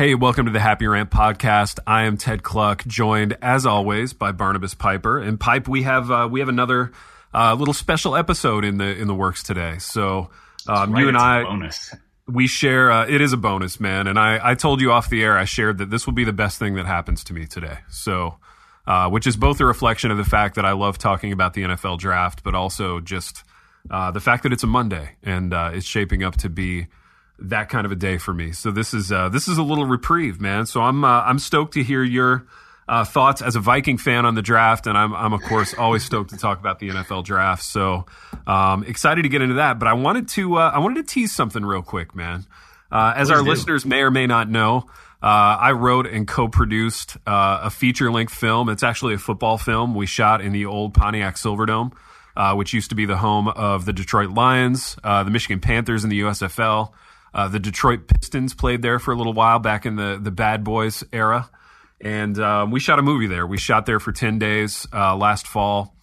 Hey, welcome to the Happy Rant podcast. I am Ted Kluck, joined as always by Barnabas Piper. And Pipe, we have uh, we have another uh, little special episode in the in the works today. So um, right, you and I, bonus. We share. Uh, it is a bonus, man. And I I told you off the air. I shared that this will be the best thing that happens to me today. So. Uh, which is both a reflection of the fact that I love talking about the NFL draft, but also just uh, the fact that it's a Monday and uh, it's shaping up to be that kind of a day for me. So this is uh, this is a little reprieve, man. So I'm uh, I'm stoked to hear your uh, thoughts as a Viking fan on the draft, and I'm I'm of course always stoked to talk about the NFL draft. So um, excited to get into that. But I wanted to uh, I wanted to tease something real quick, man. Uh, as Please our do. listeners may or may not know, uh, I wrote and co-produced uh, a feature-length film. It's actually a football film we shot in the old Pontiac Silverdome, uh, which used to be the home of the Detroit Lions, uh, the Michigan Panthers in the USFL. Uh, the Detroit Pistons played there for a little while back in the the Bad Boys era, and um, we shot a movie there. We shot there for ten days uh, last fall.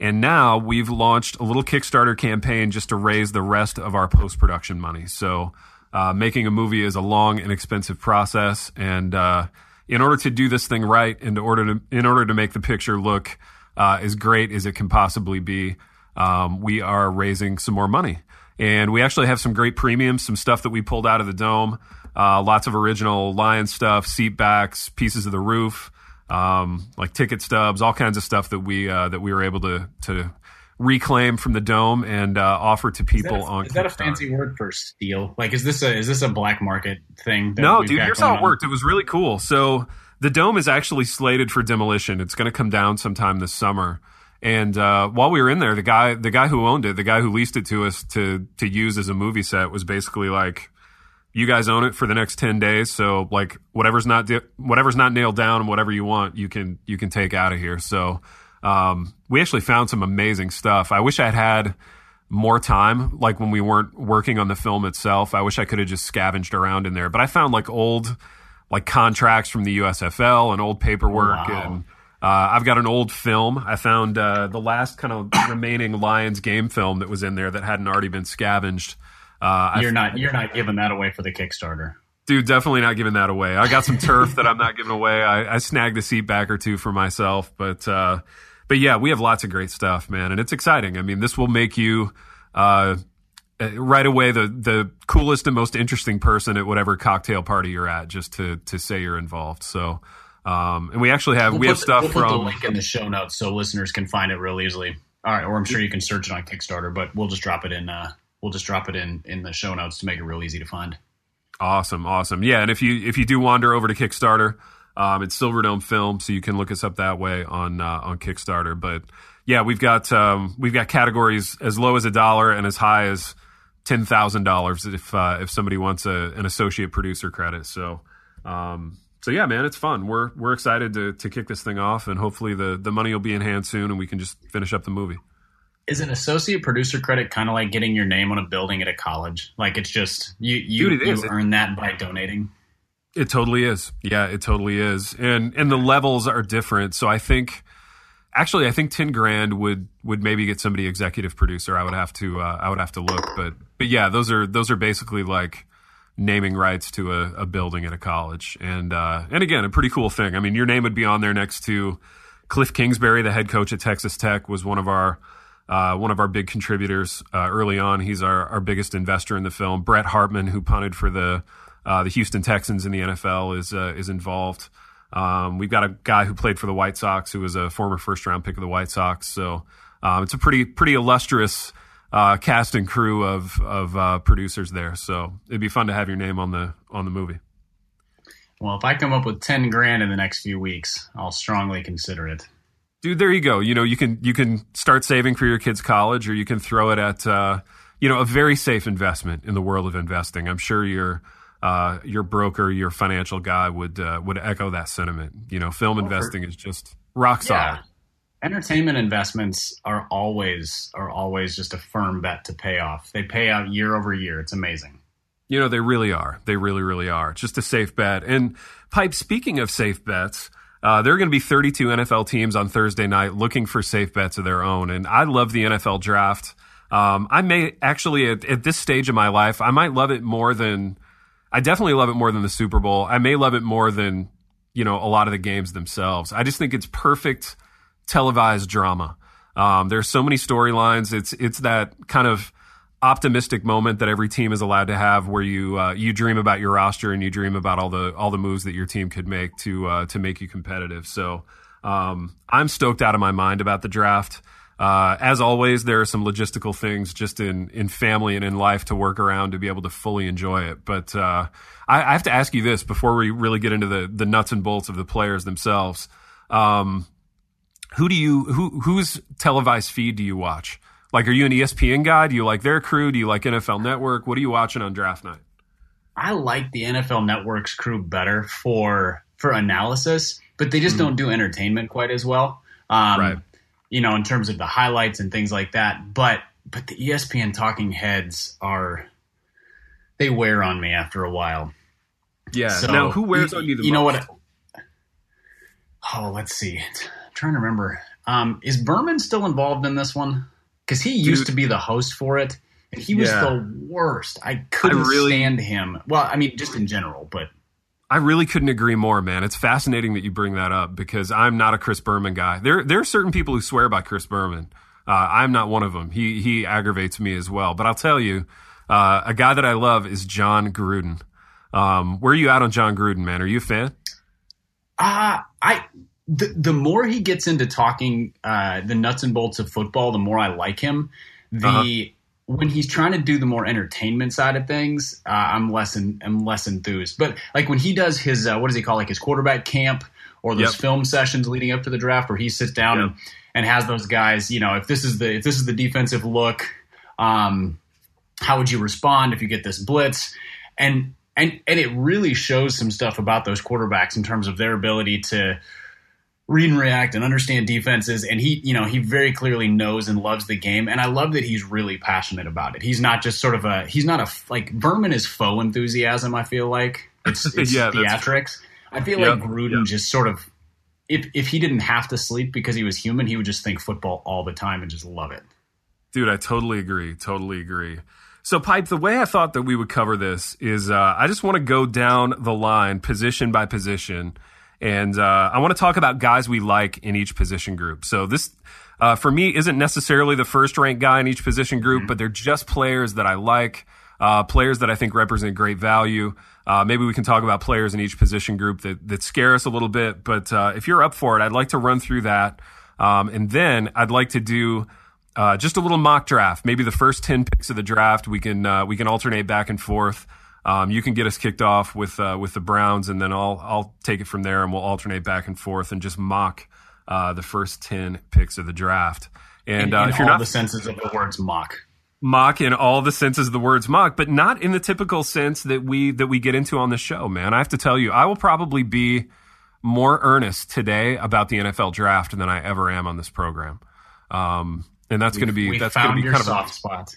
And now we've launched a little Kickstarter campaign just to raise the rest of our post production money. So, uh, making a movie is a long and expensive process, and uh, in order to do this thing right, in order to in order to make the picture look uh, as great as it can possibly be, um, we are raising some more money. And we actually have some great premiums, some stuff that we pulled out of the dome, uh, lots of original Lion stuff, seat backs, pieces of the roof um, like ticket stubs, all kinds of stuff that we uh, that we were able to to reclaim from the dome and uh, offer to people that, a, on. is that a fancy word for steal? Like, is this a is this a black market thing? that No, dude, here's how it on? worked. It was really cool. So the dome is actually slated for demolition. It's going to come down sometime this summer. And uh, while we were in there, the guy the guy who owned it, the guy who leased it to us to to use as a movie set, was basically like, "You guys own it for the next ten days. So like whatever's not di- whatever's not nailed down and whatever you want, you can you can take out of here." So um, we actually found some amazing stuff. I wish I had had more time, like when we weren't working on the film itself. I wish I could have just scavenged around in there. But I found like old like contracts from the USFL and old paperwork Wow. and uh, I've got an old film. I found uh, the last kind of remaining Lions game film that was in there that hadn't already been scavenged. Uh, You're not you're not giving that away for the Kickstarter. Dude, definitely not giving that away. I got some turf that I'm not giving away. I, I snagged a seat back or two for myself, but uh, but yeah, we have lots of great stuff, man, and it's exciting. I mean, this will make you uh, right away the the coolest and most interesting person at whatever cocktail party you're at, just to to say you're involved. So, um, and we actually have We'll we have the- stuff we'll put the from link in the show notes so listeners can find it real easily. All right, or I'm sure you can search it on Kickstarter, but we'll just drop it in. Uh, we'll just drop it in in the show notes to make it real easy to find. Awesome, awesome. Yeah, and if you if you do wander over to Kickstarter, um, it's Silverdome Film, so you can look us up that way on uh, on Kickstarter. But yeah, we've got um, we've got categories as low as a dollar and as high as ten thousand dollars if uh, if somebody wants a, an associate producer credit. So um, so yeah, man, it's fun. We're we're excited to to kick this thing off, and hopefully the the money will be in hand soon, and we can just finish up the movie. Is an associate producer credit kind of like getting your name on a building at a college? Like it's just you you, Dude, you earn that by donating. It totally is. Yeah, it totally is. And and the levels are different. So I think actually I think 10 grand would would maybe get somebody executive producer. I would have to uh, I would have to look, but but yeah, those are those are basically like naming rights to a, a building at a college. And uh and again, a pretty cool thing. I mean, your name would be on there next to Cliff Kingsbury, the head coach at Texas Tech, was one of our uh, one of our big contributors uh, early on. He's our, our biggest investor in the film. Brett Hartman, who punted for the uh, the Houston Texans in the NFL, is uh, is involved. Um, we've got a guy who played for the White Sox, who was a former first round pick of the White Sox. So um, it's a pretty pretty illustrious uh, cast and crew of of uh, producers there. So it'd be fun to have your name on the on the movie. Well, if I come up with ten grand in the next few weeks, I'll strongly consider it. Dude there you go you know you can you can start saving for your kids college or you can throw it at uh, you know a very safe investment in the world of investing i'm sure your uh, your broker your financial guy would uh, would echo that sentiment you know film investing is just rock solid Entertainment investments are always are always just a firm bet to pay off. They pay out year over year. It's amazing. You know, they really are. They really, really are. It's just a safe bet. And Pipe, speaking of safe bets, Uh, there are going to be 32 NFL teams on Thursday night looking for safe bets of their own, and I love the NFL draft. Um, I may actually at, at this stage of my life, I might love it more than I definitely love it more than the Super Bowl. I may love it more than you know a lot of the games themselves. I just think it's perfect televised drama. Um, there's so many storylines. It's it's that kind of optimistic moment that every team is allowed to have, where you uh, you dream about your roster and you dream about all the all the moves that your team could make to uh, to make you competitive. So um, I'm stoked out of my mind about the draft. Uh, as always, there are some logistical things just in in family and in life to work around to be able to fully enjoy it. But uh, I, I, have to ask you this before we really get into the the nuts and bolts of the players themselves. Um, who do you who whose televised feed do you watch? Like, are you an ESPN guy? Do you like their crew? Do you like NFL Network? What are you watching on draft night? I like the NFL Network's crew better for for analysis, but they just mm. don't do entertainment quite as well. Um, right. You know, in terms of the highlights and things like that. But but the ESPN talking heads are they wear on me after a while. Yeah. So, now, who wears you, on you the You most? know what? Oh, let's see. I'm trying to remember. Um, is Berman still involved in this one? Because he used to be the host for it, and he was yeah. the worst. I couldn't I really, stand him. Well, I mean, just in general, but I really couldn't agree more, man. It's fascinating that you bring that up because I'm not a Chris Berman guy. There, there are certain people who swear by Chris Berman. Uh, I'm not one of them. He he aggravates me as well. But I'll tell you, uh, a guy that I love is Jon Gruden. Um, where are you at on Jon Gruden, man? Are you a fan? Uh, I the, the more he gets into talking uh, the nuts and bolts of football, the more I like him. The uh-huh. when he's trying to do the more entertainment side of things, uh, I'm less in, I'm less enthused. But like when he does his uh, what does he call like his quarterback camp or those yep. film sessions leading up to the draft, where he sits down yep. and, and has those guys, you know, if this is the if this is the defensive look, um, how would you respond if you get this blitz? And and and it really shows some stuff about those quarterbacks in terms of their ability to read and react and understand defenses and he you know he very clearly knows and loves the game and i love that he's really passionate about it. He's not just sort of a he's not a like Berman is faux enthusiasm i feel like. It's, it's yeah, theatrics. I feel like gruden just sort of if if he didn't have to sleep because he was human he would just think football all the time and just love it. Dude i totally agree totally agree. So, Pipe, the way I thought that we would cover this is uh, I just want to go down the line, position by position, and uh, I want to talk about guys we like in each position group. So this, uh, for me, isn't necessarily the first ranked guy in each position group, mm-hmm. but they're just players that I like, uh, players that I think represent great value. Uh, maybe we can talk about players in each position group that, that scare us a little bit. But uh, if you're up for it, I'd like to run through that. Um, and then I'd like to do uh, just a little mock draft. Maybe the first 10 picks of the draft, we can, we can alternate back and forth. Um, you can get us kicked off with uh, with the Browns, and then I'll I'll take it from there, and we'll alternate back and forth and just mock uh, the first ten picks of the draft. And in, uh, in if you're not the senses of the words mock, mock in all the senses of the words mock, but not in the typical sense that we that we get into on the show. Man, I have to tell you, I will probably be more earnest today about the NFL draft than I ever am on this program. Um, and that's going to be that's going to be kind of a spot.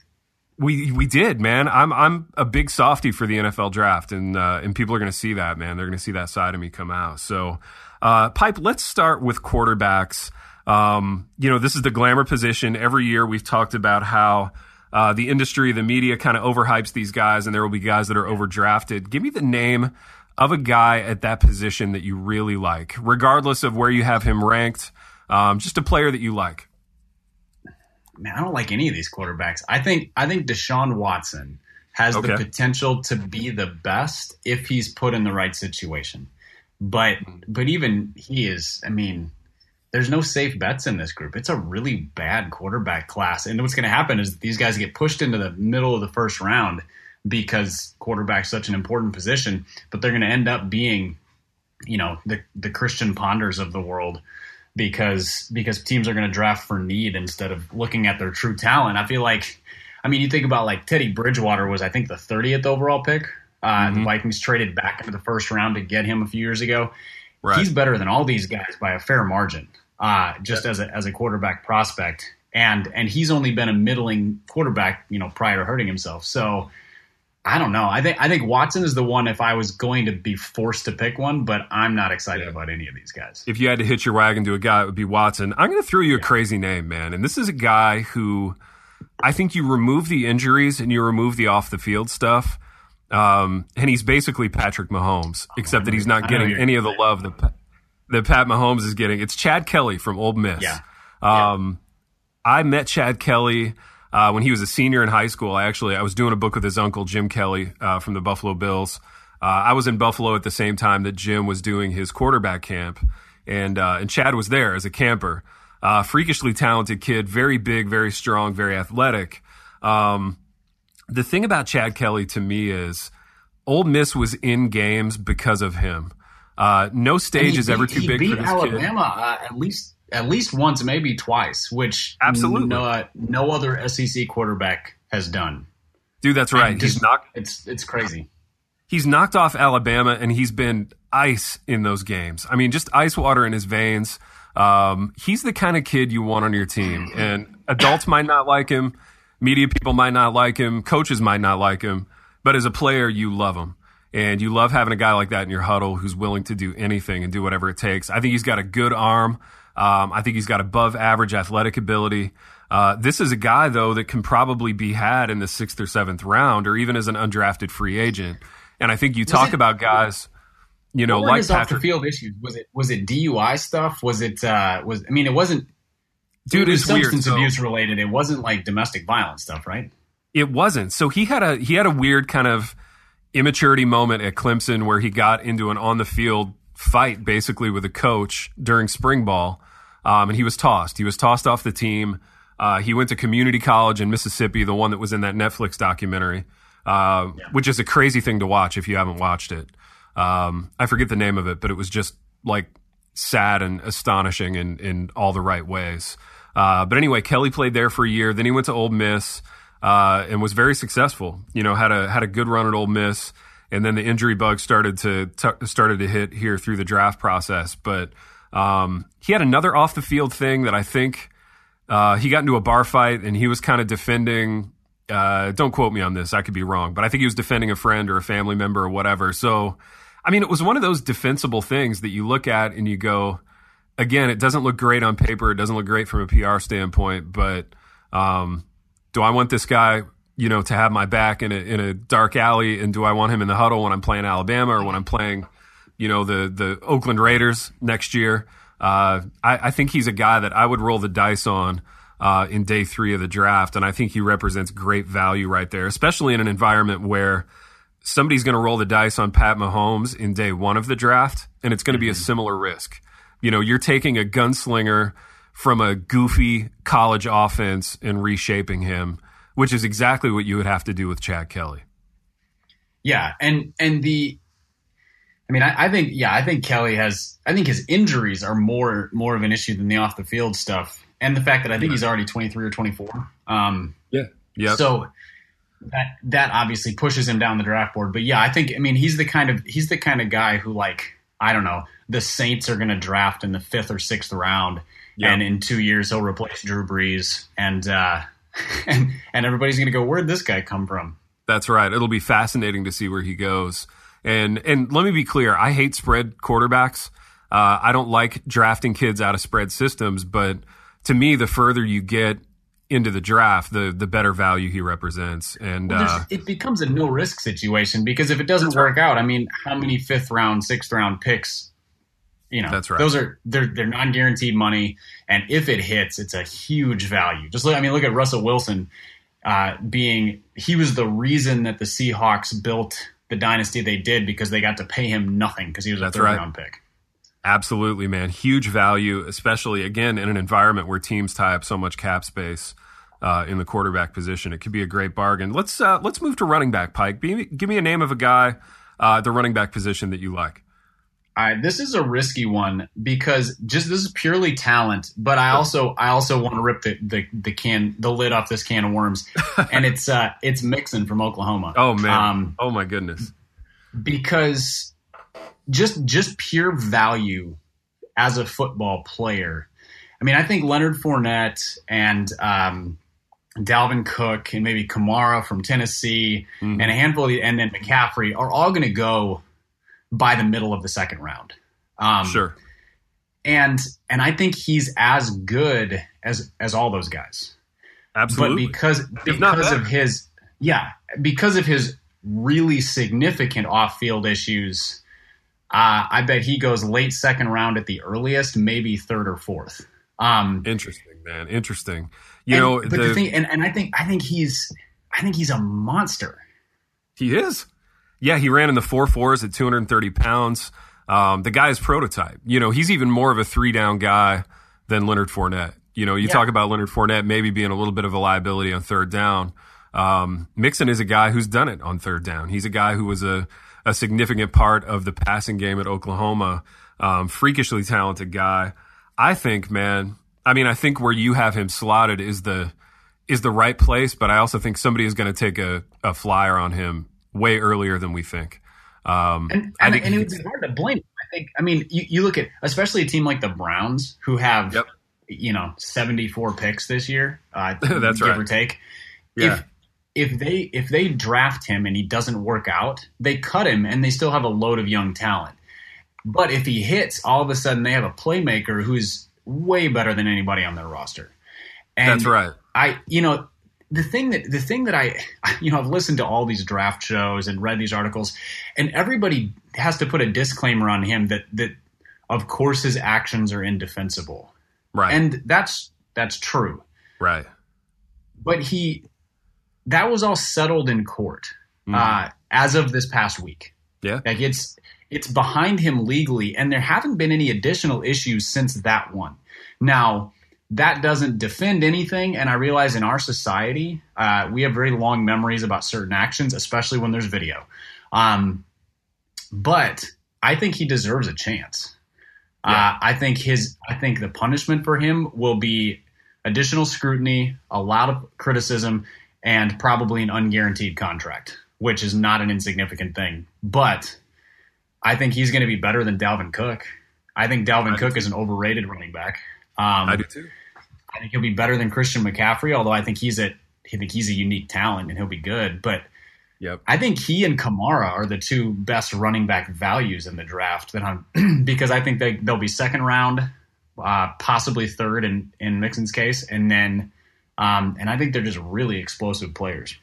We we did, man. I'm I'm a big softy for the NFL draft, and uh, and people are going to see that, man. They're going to see that side of me come out. So, uh, pipe. Let's start with quarterbacks. Um, you know, this is the glamour position. Every year we've talked about how uh, the industry, the media, kind of overhypes these guys, and there will be guys that are overdrafted. Give me the name of a guy at that position that you really like, regardless of where you have him ranked. Um, just a player that you like man, I don't like any of these quarterbacks. I think I think Deshaun Watson has okay. the potential to be the best if he's put in the right situation. But but even he is, I mean, there's no safe bets in this group. It's a really bad quarterback class. And what's going to happen is these guys get pushed into the middle of the first round because quarterback's such an important position, but they're going to end up being, you know, the the Christian Ponders of the world because because teams are going to draft for need instead of looking at their true talent. I feel like, I mean, you think about like Teddy Bridgewater was I think the 30th overall pick. Uh, mm-hmm. The Vikings traded back into the first round to get him a few years ago. Right. He's better than all these guys by a fair margin, uh, just as a as a quarterback prospect. And and he's only been a middling quarterback, you know, prior to hurting himself. So I don't know. I think I think Watson is the one if I was going to be forced to pick one, but I'm not excited yeah. about any of these guys. If you had to hitch your wagon to a guy, it would be Watson. I'm going to throw you a yeah. crazy name, man. And this is a guy who I think you remove the injuries and you remove the off the field stuff. Um, and he's basically Patrick Mahomes, except that he's not getting any of the love that that Pat Mahomes is getting. It's Chad Kelly from Ole Miss. Yeah. Um, yeah. I met Chad Kelly uh, when he was a senior in high school. I actually I was doing a book with his uncle Jim Kelly uh, from the Buffalo Bills. Uh, I was in Buffalo at the same time that Jim was doing his quarterback camp, and uh, and Chad was there as a camper. Uh, freakishly talented kid, very big, very strong, very athletic. Um, the thing about Chad Kelly to me is Ole Miss was in games because of him. Uh, no stage is ever too big beat for this Alabama uh, at least at least once, maybe twice, which absolutely no, no other SEC quarterback has done. Dude, that's right. Just, he's knocked. It's it's crazy. He's knocked off Alabama, and he's been ice in those games. I mean, just ice water in his veins. Um, he's the kind of kid you want on your team, and adults might not like him, media people might not like him, coaches might not like him, but as a player, you love him. And you love having a guy like that in your huddle who's willing to do anything and do whatever it takes. I think he's got a good arm. Um, I think he's got above average athletic ability. Uh, this is a guy, though, that can probably be had in the sixth or seventh round or even as an undrafted free agent. And I think you was talk it, about guys, you know, like Patrick. off the field issues. Was it was it DUI stuff? Was it uh, was I mean, it wasn't. Dude, it was substance weird, abuse so. related. It wasn't like domestic violence stuff, right? It wasn't. So he had a he had a weird kind of immaturity moment at Clemson where he got into an on the field fight basically with a coach during spring ball, um, and he was tossed. He was tossed off the team. Uh, he went to community college in Mississippi, the one that was in that Netflix documentary, uh, yeah. which is a crazy thing to watch if you haven't watched it. Um, I forget the name of it, but it was just like sad and astonishing in in all the right ways. Uh, but anyway, Kelly played there for a year. Then he went to Ole Miss uh, and was very successful. You know, had a had a good run at Ole Miss, and then the injury bug started to t- started to hit here through the draft process. But um, he had another off the field thing that I think uh, he got into a bar fight, and he was kind of defending. Uh, don't quote me on this; I could be wrong, but I think he was defending a friend or a family member or whatever. So, I mean, it was one of those defensible things that you look at and you go, again, it doesn't look great on paper, it doesn't look great from a PR standpoint, but um, do I want this guy, you know, to have my back in a in a dark alley, and do I want him in the huddle when I'm playing Alabama or when I'm playing, you know, the the Oakland Raiders next year? Uh, I, I, think he's a guy that I would roll the dice on uh, in day three of the draft, and I think he represents great value right there, especially in an environment where somebody's going to roll the dice on Pat Mahomes in day one of the draft, and it's going to be a mm-hmm. similar risk. You know, you're taking a gunslinger from a goofy college offense and reshaping him, which is exactly what you would have to do with Chad Kelly. Yeah, and and the I mean, I, I, think, yeah, I think Kelly has. I think his injuries are more more of an issue than the off the field stuff, and the fact that I think he's already twenty three or twenty four. Um, yeah, yeah. So that that obviously pushes him down the draft board. But yeah, I think, I mean, he's the kind of he's the kind of guy who, like, I don't know, the Saints are going to draft in the fifth or sixth round, Yep. And in two years, he'll replace Drew Brees, and uh, and and everybody's going to go, "Where'd this guy come from?" That's right. It'll be fascinating to see where he goes. And and let me be clear, I hate spread quarterbacks. Uh, I don't like drafting kids out of spread systems, but to me, the further you get into the draft, the the better value he represents. And well, uh, it becomes a no risk situation because if it doesn't work out, I mean, how many fifth round, sixth round picks you know, that's right. Those are they're they're non guaranteed money, and if it hits, it's a huge value. Just look, I mean, look at Russell Wilson uh, being he was the reason that the Seahawks built the dynasty they did because they got to pay him nothing because he was a third right. round pick. Absolutely, man. Huge value, especially again in an environment where teams tie up so much cap space. Uh, in the quarterback position, it could be a great bargain. Let's uh, let's move to running back. Pipe, me, give me a name of a guy, uh, the running back position that you like. I, this is a risky one because just this is purely talent, but I also I also want to rip the, the, the can the lid off this can of worms, and it's uh it's Mixon from Oklahoma. Oh man! Um, oh my goodness! Because just just pure value as a football player. I mean, I think Leonard Fournette and um, Dalvin Cook, and maybe Kamara from Tennessee, mm-hmm. and a handful of the, and then McCaffrey are all going to go by the middle of the second round. Um, sure. And and I think he's as good as as all those guys. Absolutely. But because because of his yeah, because of his really significant off-field issues, uh, I bet he goes late second round at the earliest, maybe third or fourth. Um, Interesting, man. Interesting. You and, know, but the, the thing, and, and I think I think he's I think he's a monster. He is. Yeah, he ran in the four fours at 230 pounds. Um, the guy's prototype. You know, he's even more of a three down guy than Leonard Fournette. You know, you yeah. talk about Leonard Fournette maybe being a little bit of a liability on third down. Um, Mixon is a guy who's done it on third down. He's a guy who was a, a significant part of the passing game at Oklahoma. Um, freakishly talented guy. I think, man. I mean, I think where you have him slotted is the is the right place, but I also think somebody is going to take a, a flyer on him way earlier than we think. Um, and, and, think and it would be hard to blame. I think. I mean, you, you look at especially a team like the Browns who have yep. you know seventy four picks this year. Uh, That's give right. or take. Yeah. If if they if they draft him and he doesn't work out, they cut him and they still have a load of young talent. But if he hits, all of a sudden they have a playmaker who's way better than anybody on their roster. And That's right. I you know the thing that the thing that I you know I've listened to all these draft shows and read these articles and everybody has to put a disclaimer on him that that of course his actions are indefensible. Right. And that's that's true. Right. But he that was all settled in court mm. uh, as of this past week. Yeah. Like it's it's behind him legally and there haven't been any additional issues since that one. Now, that doesn't defend anything. And I realize in our society, uh, we have very long memories about certain actions, especially when there's video. Um, but I think he deserves a chance. Yeah. Uh, I think his, I think the punishment for him will be additional scrutiny, a lot of criticism, and probably an unguaranteed contract, which is not an insignificant thing. But I think he's going to be better than Dalvin Cook. I think Dalvin I Cook is an overrated running back. Um, I do too. I think he'll be better than Christian McCaffrey, although I think he's a I think he's a unique talent and he'll be good. But yep. I think he and Kamara are the two best running back values in the draft that I'm because I think they they'll be second round, uh, possibly third in in Mixon's case, and then um, and I think they're just really explosive players.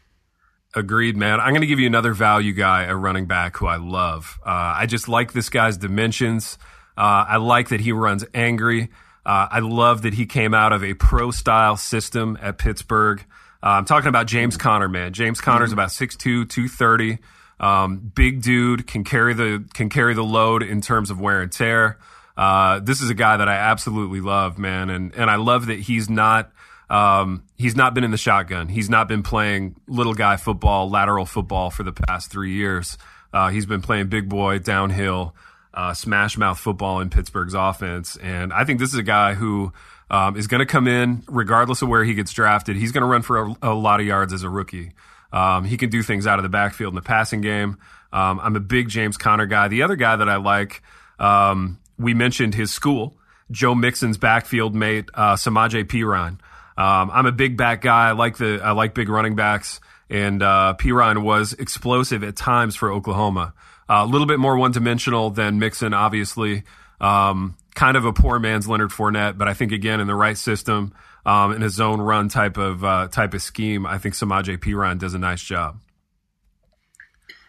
Agreed, man. I'm going to give you another value guy, a running back who I love. Uh, I just like this guy's dimensions. Uh, I like that he runs angry. Uh, I love that he came out of a pro style system at Pittsburgh. Uh, I'm talking about James Conner, man. James Conner's mm-hmm. about 6'2", 230. Um, big dude can carry the can carry the load in terms of wear and tear. Uh, this is a guy that I absolutely love, man, and and I love that he's not um, he's not been in the shotgun. He's not been playing little guy football, lateral football for the past three years. Uh, he's been playing big boy downhill uh, smash mouth football in Pittsburgh's offense. And I think this is a guy who um, is going to come in regardless of where he gets drafted. He's going to run for a, a, lot of yards as a rookie. Um, he can do things out of the backfield in the passing game. Um, I'm a big James Conner guy. The other guy that I like, um, we mentioned his school, Joe Mixon's backfield mate, uh, Samaje Perine. Um, I'm a big back guy. I like the I like big running backs, and uh, Perine was explosive at times for Oklahoma. A little bit more one dimensional than Mixon, obviously. Um, kind of a poor man's Leonard Fournette, but I think again in the right system, um, in a zone run type of uh, type of scheme, I think Samaje Perine does a nice job.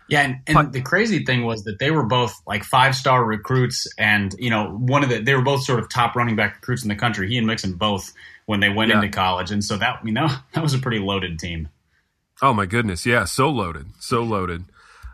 Yeah, and, and but, the crazy thing was that they were both like five star recruits, and you know one of the they were both sort of top running back recruits in the country. He and Mixon both when they went yeah. into college, and so that you know that was a pretty loaded team. Oh my goodness, yeah, so loaded, so loaded.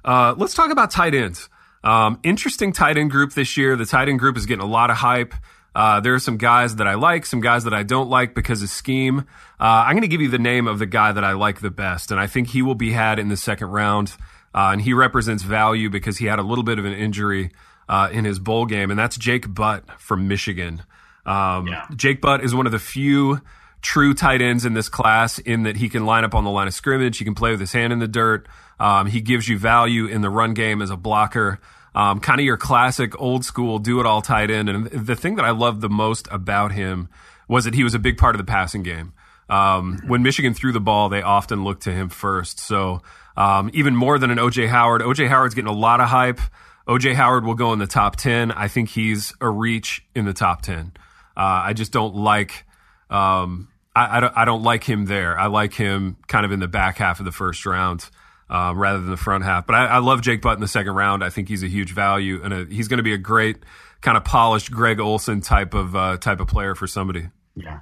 Uh, let's talk about tight ends. Um, interesting tight end group this year. The tight end group is getting a lot of hype. Uh, there are some guys that I like, some guys that I don't like because of scheme. Uh, I'm going to give you the name of the guy that I like the best, and I think he will be had in the second round. Uh, and he represents value because he had a little bit of an injury uh, in his bowl game, and that's Jake Butt from Michigan. Um, yeah. Jake Butt is one of the few true tight ends in this class in that he can line up on the line of scrimmage. He can play with his hand in the dirt. Um, he gives you value in the run game as a blocker. Um, kind of your classic old school do it all tight end. And the thing that I loved the most about him was that he was a big part of the passing game. um, when Michigan threw the ball, they often looked to him first. So um, even more than an OJ Howard, OJ Howard's getting a lot of hype. OJ Howard will go in the top 10. I think he's a reach in the top 10. Uh, I just don't like. Um, I, I, don't, I don't like him there. I like him kind of in the back half of the first round um, rather than the front half. But I, I, love Jake Butt in the second round. I think he's a huge value, and a, he's going to be a great kind of polished Greg Olsen type of uh, type of player for somebody. Yeah,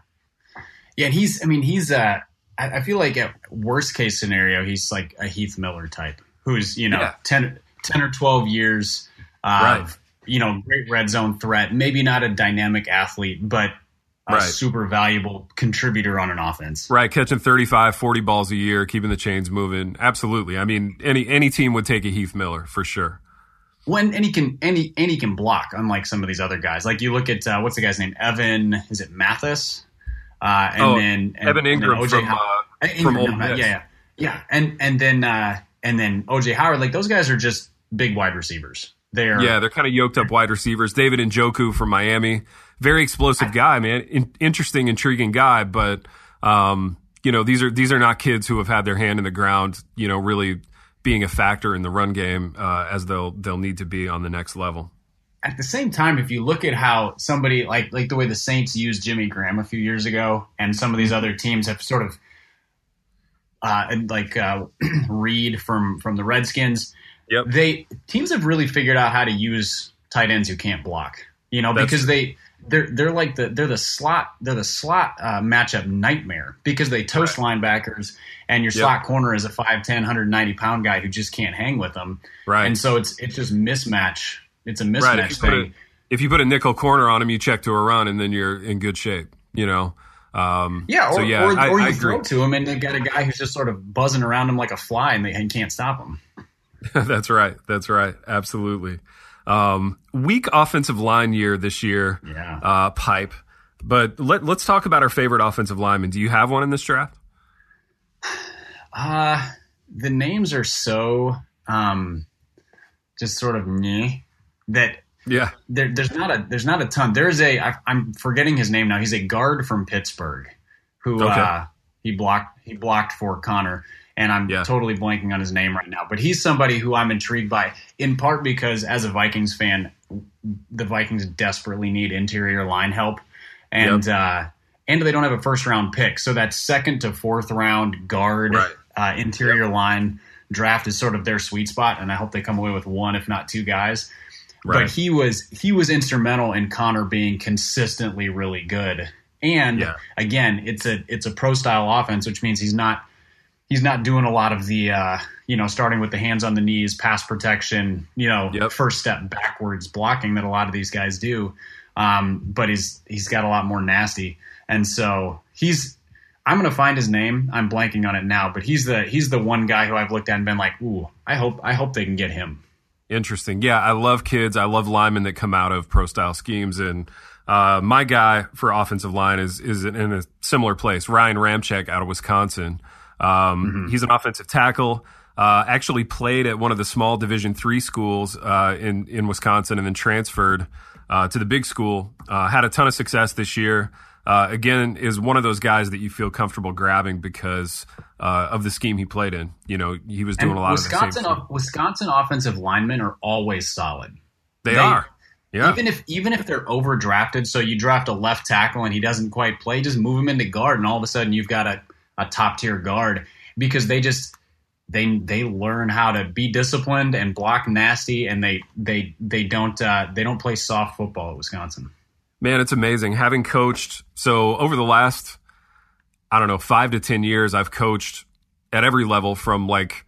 yeah. And he's. I mean, he's. Uh, I, I feel like at worst case scenario, he's like a Heath Miller type, who's you know yeah. 10, 10 or twelve years. Uh, right. You know, great red zone threat. Maybe not a dynamic athlete, but right. super valuable contributor on an offense. Right, catching 35, 40 balls a year, keeping the chains moving. Absolutely. I mean, any any team would take a Heath Miller for sure. When and he can any and he can block, unlike some of these other guys. Like you look at uh, what's the guy's name? Evan. Is it Mathis? Uh, and oh, then and, Evan Engram from, uh, Ingram, from Old yeah, yeah, yeah, and and then uh, and then OJ Howard. Like those guys are just big wide receivers. They're yeah, they're kind of yoked up wide receivers. David Njoku from Miami very explosive guy, man. In, interesting, intriguing guy, but um, you know these are these are not kids who have had their hand in the ground. You know, really being a factor in the run game uh, as they'll they'll need to be on the next level. At the same time, if you look at how somebody like like the way the Saints used Jimmy Graham a few years ago, and some of these other teams have sort of uh, like uh, Reed from from the Redskins. Yep. They teams have really figured out how to use tight ends who can't block. You know, That's because they they're they're like the they're the slot they're the slot uh, matchup nightmare because they toast right. linebackers and your yep. slot corner is a 5'10 190 pound guy who just can't hang with them right and so it's it's just mismatch it's a mismatch right. if thing a, if you put a nickel corner on him you check to a run and then you're in good shape you know um, yeah, or, so yeah, or, I, or you I throw to him and they got a guy who's just sort of buzzing around him like a fly and they and can't stop him. that's right. That's right. Absolutely. Um, weak offensive line year this year. Yeah. Uh, pipe. But let, let's talk about our favorite offensive lineman. Do you have one in this draft? Uh, the names are so um, just sort of me that yeah, there, there's not a there's not a ton. There's a I, I'm forgetting his name now. He's a guard from Pittsburgh who okay. uh, he blocked he blocked for Conner and I'm yeah. totally blanking on his name right now. But he's somebody who I'm intrigued by, in part because as a Vikings fan, the Vikings desperately need interior line help, and yep. uh, and they don't have a first round pick, so that second to fourth round guard right. uh, interior yep. line draft is sort of their sweet spot, and I hope they come away with one, if not two guys. Right. But he was he was instrumental in Conner being consistently really good. And yeah. again, it's a it's a pro style offense, which means he's not he's not doing a lot of the uh, you know starting with the hands on the knees, pass protection, you know, yep. first step backwards blocking that a lot of these guys do. Um, but he's he's got a lot more nasty, and so he's. I'm gonna find his name. I'm blanking on it now, but he's the he's the one guy who I've looked at and been like, ooh, I hope I hope they can get him. Interesting. Yeah, I love kids. I love linemen that come out of pro style schemes and. Uh, my guy for offensive line is is in a similar place. Ryan Ramczyk out of Wisconsin. Um, mm-hmm. He's an offensive tackle. Uh, actually played at one of the small Division three schools uh, in in Wisconsin, and then transferred uh, to the big school. Uh, had a ton of success this year. Uh, again, is one of those guys that you feel comfortable grabbing because uh, of the scheme he played in. You know, he was doing and a lot Wisconsin, of the. Wisconsin offensive linemen are always solid. They, they are. Yeah. Even if even if they're overdrafted, so you draft a left tackle and he doesn't quite play, just move him into guard, and all of a sudden you've got a a top tier guard because they just they they learn how to be disciplined and block nasty and they they they don't uh, they don't play soft football at Wisconsin. Man, it's amazing having coached. So over the last I don't know five to ten years, I've coached at every level from like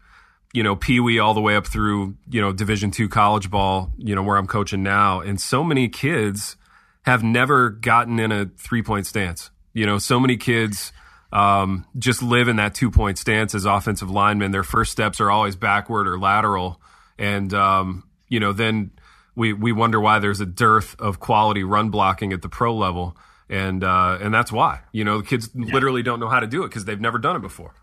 you know Pee Wee all the way up through you know Division two college ball. You know where I'm coaching now, and so many kids have never gotten in a three point stance. You know, so many kids um, just live in that two point stance as offensive linemen. Their first steps are always backward or lateral, and um, you know then we we wonder why there's a dearth of quality run blocking at the pro level, and uh, and that's why you know the kids yeah. literally don't know how to do it because they've never done it before.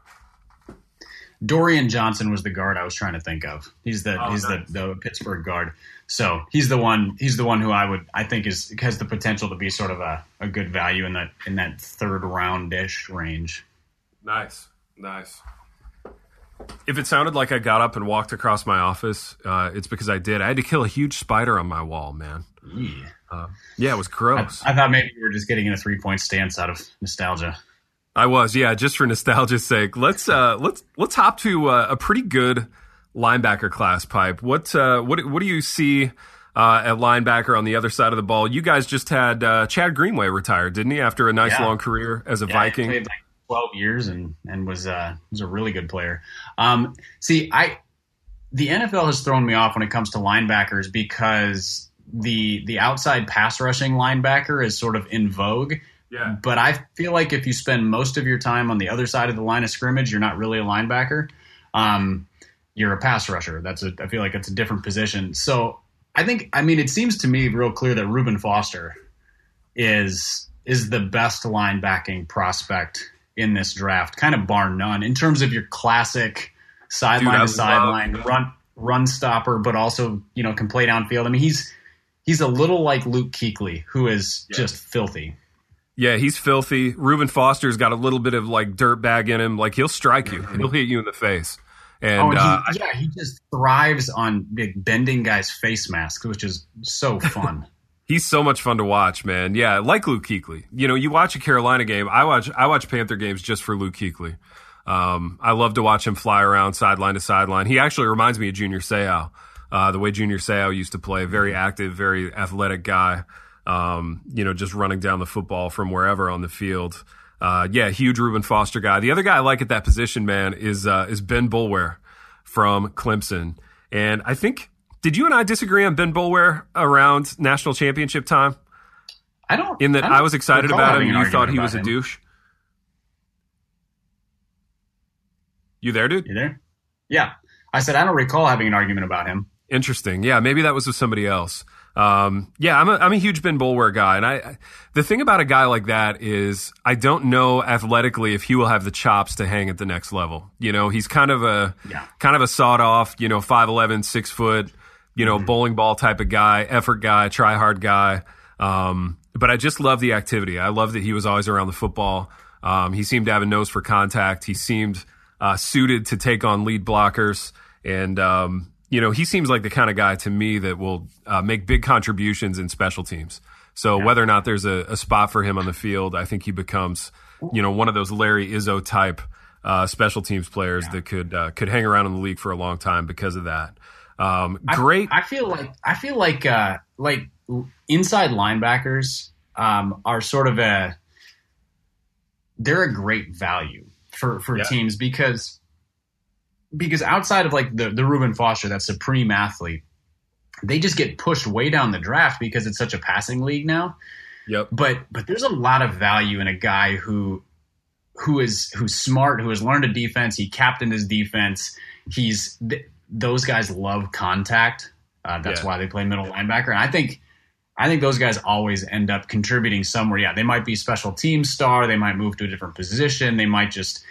Dorian Johnson was the guard I was trying to think of. He's the oh, he's nice. the, the Pittsburgh guard. So he's the one. He's the one who I would. I think is has the potential to be sort of a, a good value in that in that third round ish range. Nice, nice. If it sounded like I got up and walked across my office, uh, it's because I did. I had to kill a huge spider on my wall, man. Yeah. Uh, yeah, it was gross. I, I, thought maybe you were just getting in a three point stance out of nostalgia. I was, yeah, just for nostalgia's sake. Let's uh, let's let's hop to uh, a pretty good linebacker class. Pipe. What uh, what what do you see uh, at linebacker on the other side of the ball? You guys just had uh, Chad Greenway retired, didn't he? After a nice yeah. long career as a yeah, Viking, played like twelve years and and was uh, was a really good player. Um, see, I the NFL has thrown me off when it comes to linebackers because the the outside pass rushing linebacker is sort of in vogue. Yeah. But I feel like if you spend most of your time on the other side of the line of scrimmage, you're not really a linebacker. Um, you're a pass rusher. That's a, I feel like it's a different position. So I think, I mean, it seems to me real clear that Reuben Foster is is the best linebacking prospect in this draft, kind of bar none, in terms of your classic sideline to sideline run run stopper, but also you know can play downfield. I mean, he's he's a little like Luke Kuechly, who is yeah. just filthy. Yeah, he's filthy. Reuben Foster's got a little bit of like dirt bag in him. Like he'll strike you. He'll hit you in the face. And, oh, he, uh, yeah, he just thrives on bending guys' face masks, which is so fun. He's so much fun to watch, man. Yeah, like Luke Kuechly. You know, you watch a Carolina game. I watch I watch Panther games just for Luke Kuechly. Um, I love to watch him fly around sideline to sideline. He actually reminds me of Junior Seau, uh, the way Junior Seau used to play. Very active, very athletic guy. Um, you know, just running down the football from wherever on the field. Uh, yeah, huge Reuben Foster guy. The other guy I like at that position, man, is uh, is Ben Boulware from Clemson. And I think did you and I disagree on Ben Boulware around national championship time? I don't. In that I, I was excited about him, and you thought he was a douche. You there, dude? You there? Yeah, I said I don't recall having an argument about him. Interesting. Yeah, maybe that was with somebody else. Um, yeah, I'm a, I'm a huge Ben Boulware guy. And I, the thing about a guy like that is I don't know athletically if he will have the chops to hang at the next level. You know, he's kind of a, yeah. kind of a sawed off, you know, 5'11, six foot, you know, mm-hmm. bowling ball type of guy, effort guy, try hard guy. Um, but I just love the activity. I love that he was always around the football. Um, he seemed to have a nose for contact. He seemed, uh, suited to take on lead blockers. And, um, you know, he seems like the kind of guy to me that will uh, make big contributions in special teams. So yeah. whether or not there's a, a, spot for him on the field, I think he becomes, you know, one of those Larry Izzo type uh, special teams players yeah. that could uh, could hang around in the league for a long time because of that. Um, great. I, I, feel like I feel like uh, like inside linebackers um, are sort of a they're a great value for for yeah. teams because because outside of like the the Reuben Foster, that supreme athlete, they just get pushed way down the draft because it's such a passing league now. Yep. But but there's a lot of value in a guy who who is who's smart, who has learned a defense. He captained his defense. He's th- those guys love contact. Uh, that's yeah. why they play middle linebacker. And I think I think those guys always end up contributing somewhere. Yeah, they might be special team star. They might move to a different position. They might just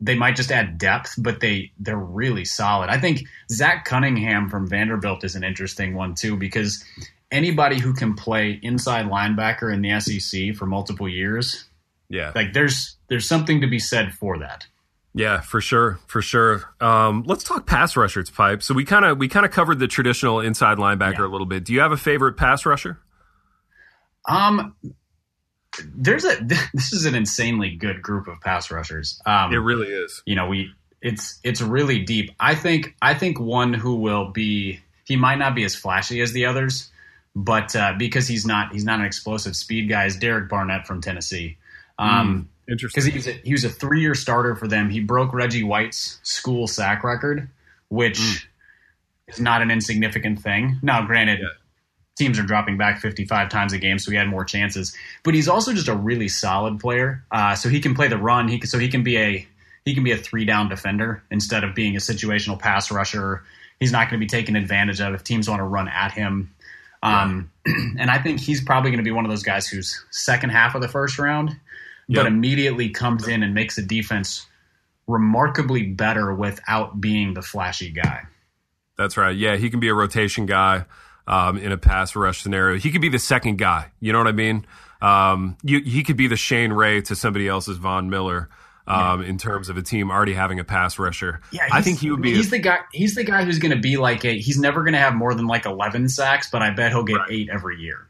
they might just add depth, but they they're really solid. I think Zach Cunningham from Vanderbilt is an interesting one too because anybody who can play inside linebacker in the SEC for multiple years, yeah, like there's there's something to be said for that. Yeah, for sure, for sure. Um, let's talk pass rushers, pipe. So we kind of we kind of covered the traditional inside linebacker yeah. a little bit. Do you have a favorite pass rusher? Um, there's a this is an insanely good group of pass rushers. Um, it really is. You know, we it's it's really deep. I think I think one who will be he might not be as flashy as the others, but uh, because he's not he's not an explosive speed guy is Derek Barnett from Tennessee. Um, mm, interesting. Because he was a, he was a three year starter for them. He broke Reggie White's school sack record, which mm. is not an insignificant thing. Now, granted. Yeah teams are dropping back 55 times a game, so he had more chances. But he's also just a really solid player. Uh, so he can play the run. He can, so he can be a he can be a three down defender instead of being a situational pass rusher. He's not going to be taken advantage of if teams want to run at him. Um, yeah. and I think he's probably going to be one of those guys who's second half of the first round, but immediately comes in and makes the defense remarkably better without being the flashy guy. That's right. Yeah, he can be a rotation guy um, in a pass rush scenario. He could be the second guy. You know what I mean? Um, you, he could be the Shane Ray to somebody else's Von Miller. um, yeah. in terms of a team already having a pass rusher. Yeah, I think he would be. He's a, the guy. He's the guy who's going to be like a. He's never going to have more than like eleven sacks, but I bet he'll get right. eight every year.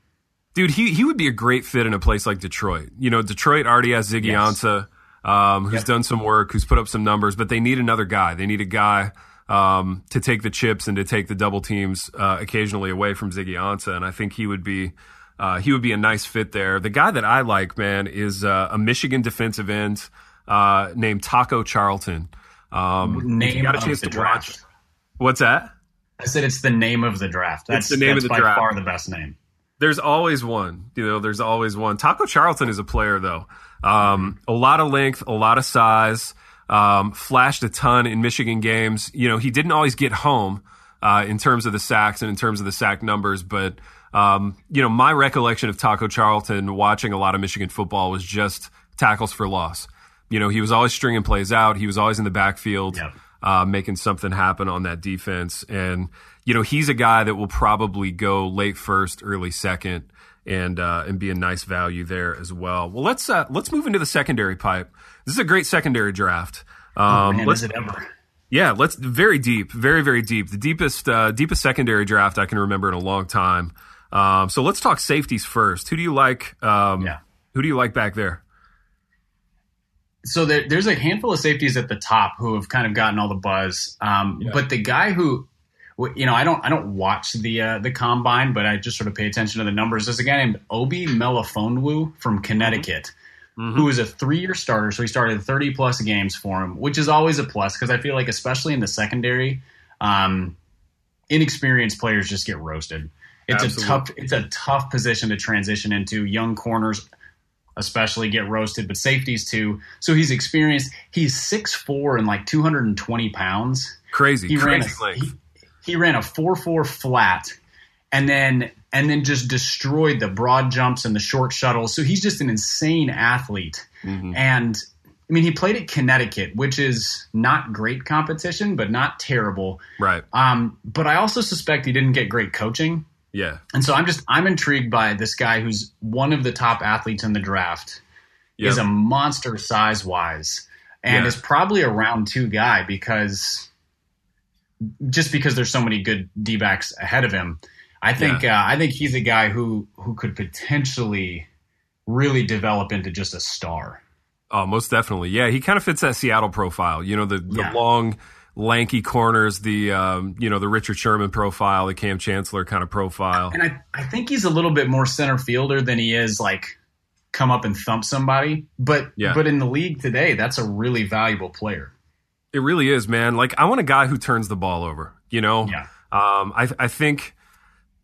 Dude, he he would be a great fit in a place like Detroit. You know, Detroit already has Ziggy yes. Ansah, um, who's yep. done some work, who's put up some numbers, but they need another guy. They need a guy um, to take the chips and to take the double teams uh, occasionally away from Ziggy Ansah, and I think he would be. Uh, he would be a nice fit there. The guy that I like, man, is uh, a Michigan defensive end uh, named Taco Charlton. Um, name got a chance to draft. watch. What's that? I said it's the name of the draft. That's it's the name of the by draft. far the best name. There's always one. You know, there's always one. Taco Charlton is a player though. Um, a lot of length, a lot of size. Um, flashed a ton in Michigan games. You know, he didn't always get home uh, in terms of the sacks and in terms of the sack numbers, but um, you know, my recollection of Taco Charlton watching a lot of Michigan football was just tackles for loss. You know, he was always stringing plays out. He was always in the backfield. Uh, making something happen on that defense. And you know, he's a guy that will probably go late first, early second, and uh, and be a nice value there as well. Well, let's uh, let's move into the secondary pipe. This is a great secondary draft. Oh, um, oh, man, is it ever? Yeah, let's very deep, very very deep. The deepest uh, deepest secondary draft I can remember in a long time. Um, so let's talk safeties first. Who do you like? Um, yeah. Who do you like back there? So there, there's a handful of safeties at the top who have kind of gotten all the buzz. Um, yeah. But the guy who, you know, I don't I don't watch the uh, the combine, but I just sort of pay attention to the numbers. There's a guy named Obi Melifonwu from Connecticut. Mm-hmm. Who is a three-year starter? So he started 30 plus games for him, which is always a plus because I feel like, especially in the secondary, um, inexperienced players just get roasted. It's Absolutely. a tough it's a tough position to transition into. Young corners especially get roasted, but safeties too. So he's experienced. He's six four and like two hundred and twenty pounds. Crazy, he crazy ran a, he, he, ran a four four flat, and then and then just destroyed the broad jumps and the short shuttles. So he's just an insane athlete. Mm-hmm. And I mean, he played at Connecticut, which is not great competition, but not terrible. Right. Um, but I also suspect he didn't get great coaching. Yeah. And so I'm just I'm intrigued by this guy who's one of the top athletes in the draft. Yep. Is a monster size wise and yeah. is probably a round 2 guy because just because there's so many good D-backs ahead of him. I think yeah. uh, I think he's a guy who who could potentially really develop into just a star. Oh, most definitely. Yeah, he kind of fits that Seattle profile. You know, the the yeah. long lanky corners, the um, you know the Richard Sherman profile, the Kam Chancellor kind of profile. And I, I think he's a little bit more center fielder than he is like come up and thump somebody. But yeah. but in the league today, that's a really valuable player. It really is, man. Like I want a guy who turns the ball over. You know, yeah. Um, I I think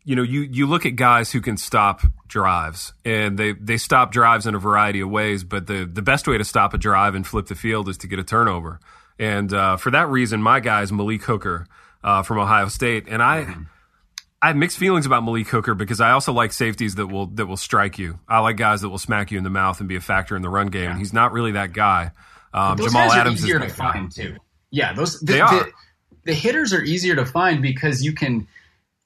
you know you you look at guys who can stop drives and they they stop drives in a variety of ways but the the best way to stop a drive and flip the field is to get a turnover and uh, for that reason, my guy is Malik Hooker uh, from Ohio State, and I. Mm-hmm. I have mixed feelings about Malik Hooker because I also like safeties that will that will strike you. I like guys that will smack you in the mouth and be a factor in the run game. Yeah. He's not really that guy. Um, Jamal Adams is easier to find too. Yeah, those the, they are. The, the, hitters are easier to find because you can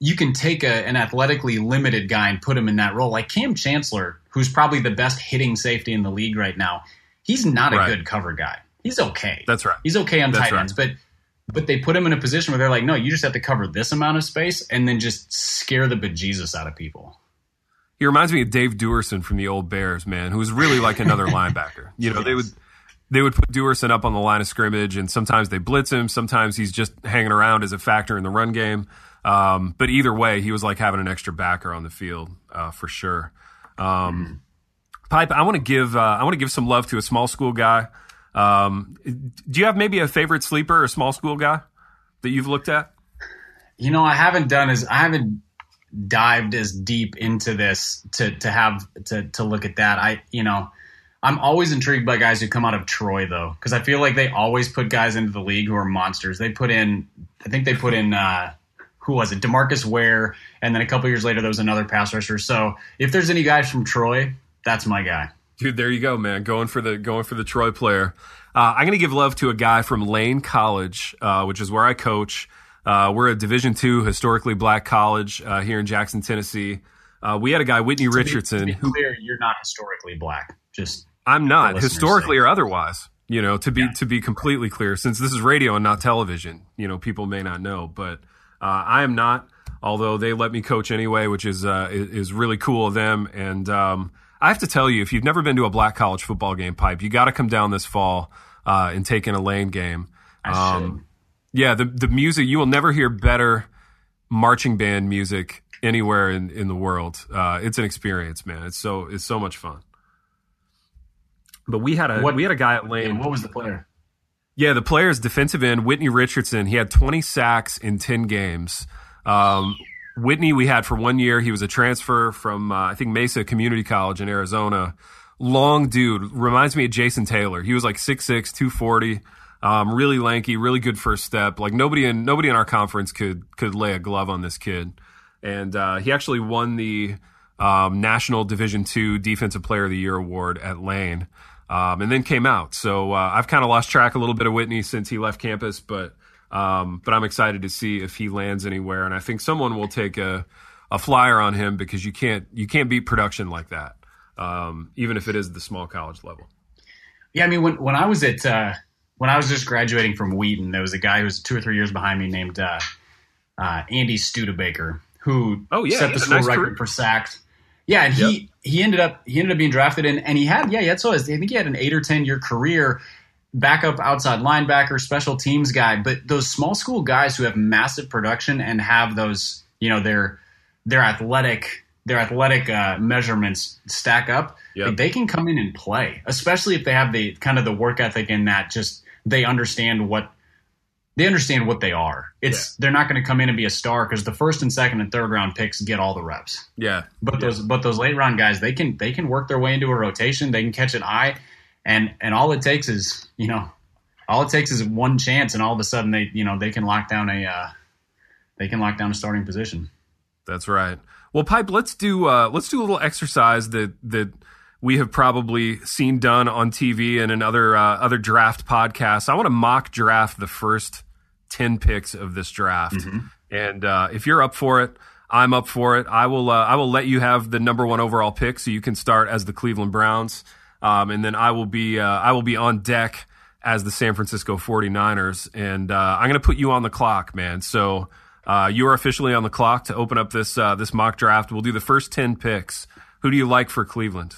you can take a, an athletically limited guy and put him in that role. Like Kam Chancellor, who's probably the best hitting safety in the league right now. He's not a right. good cover guy he's okay. That's right. He's okay on That's tight ends, but but they put him in a position where they're like, no, you just have to cover this amount of space and then just scare the bejesus out of people. He reminds me of Dave Duerson from the old Bears, man, who was really like another linebacker. You know, yes. they would they would put Duerson up on the line of scrimmage, and sometimes they blitz him. Sometimes he's just hanging around as a factor in the run game. Um, but either way, he was like having an extra backer on the field uh, for sure. Um, mm-hmm. Pipe, I want to give uh, I want to give some love to a small school guy um, do you have maybe a favorite sleeper or small school guy that you've looked at? You know, I haven't done as I haven't dived as deep into this to to have to to look at that. I you know. I'm always intrigued by guys who come out of Troy though, because I feel like they always put guys into the league who are monsters. They put in, I think they put in, uh, who was it, Demarcus Ware, and then a couple years later there was another pass rusher. So if there's any guys from Troy, that's my guy. Dude, there you go, man. Going for the going for the Troy player. Uh, I'm going to give love to a guy from Lane College, uh, which is where I coach. Uh, we're a Division two historically black college uh, here in Jackson, Tennessee. Uh, we had a guy, Whitney to Richardson. Be, to be clear, you're not historically black. Just I'm not historically or otherwise. You know, to be yeah. to be completely clear, since this is radio and not television, you know, people may not know, but uh, I am not. Although they let me coach anyway, which is uh, is really cool of them. And um, I have to tell you, if you've never been to a black college football game, pipe, you got to come down this fall uh, and take in a lane game. Um, yeah, the the music you will never hear better marching band music anywhere in, in the world. Uh, it's an experience, man. It's so it's so much fun. But we had a what, we had a guy at Lane. What was the player? Yeah, the player is defensive end Whitney Richardson. He had 20 sacks in 10 games. Um, Whitney, we had for one year. He was a transfer from uh, I think Mesa Community College in Arizona. Long dude, reminds me of Jason Taylor. He was like 6'6", 240. Um, really lanky, really good first step. Like nobody in nobody in our conference could could lay a glove on this kid. And uh, he actually won the um, National Division two Defensive Player of the Year award at Lane um, and then came out. So uh, I've kind of lost track a little bit of Whitney since he left campus, but um, but I'm excited to see if he lands anywhere. And I think someone will take a, a flyer on him because you can't you can't beat production like that, um, even if it is the small college level. Yeah, I mean when when I was at uh, when I was just graduating from Wheaton, there was a guy who was two or three years behind me named uh, uh Andy Studebaker who oh, yeah, set the school nice record career. for sacks. Yeah, and he he ended up he ended up being drafted in, and he had yeah, yeah. So I think he had an eight or ten year career, backup outside linebacker, special teams guy. But those small school guys who have massive production and have those, you know, their their athletic their athletic uh, measurements stack up. Yep. They can come in and play, especially if they have the kind of the work ethic in that just they understand what they understand what they are. It's yeah. they're not going to come in and be a star because the first and second and third round picks get all the reps. Yeah, but yeah. those but those late round guys they can they can work their way into a rotation. They can catch an eye, and and all it takes is you know all it takes is one chance, and all of a sudden they you know they can lock down a uh, they can lock down a starting position. That's right. Well, pipe. Let's do uh, let's do a little exercise that that we have probably seen done on TV and in other uh, other draft podcasts. I want to mock draft the first ten picks of this draft, mm-hmm. and uh, if you're up for it, I'm up for it. I will uh, I will let you have the number one overall pick, so you can start as the Cleveland Browns, um, and then I will be uh, I will be on deck as the San Francisco 49ers, and uh, I'm going to put you on the clock, man. So. Uh, you are officially on the clock to open up this this mock draft. We'll do the first ten picks. Who do you like for Cleveland?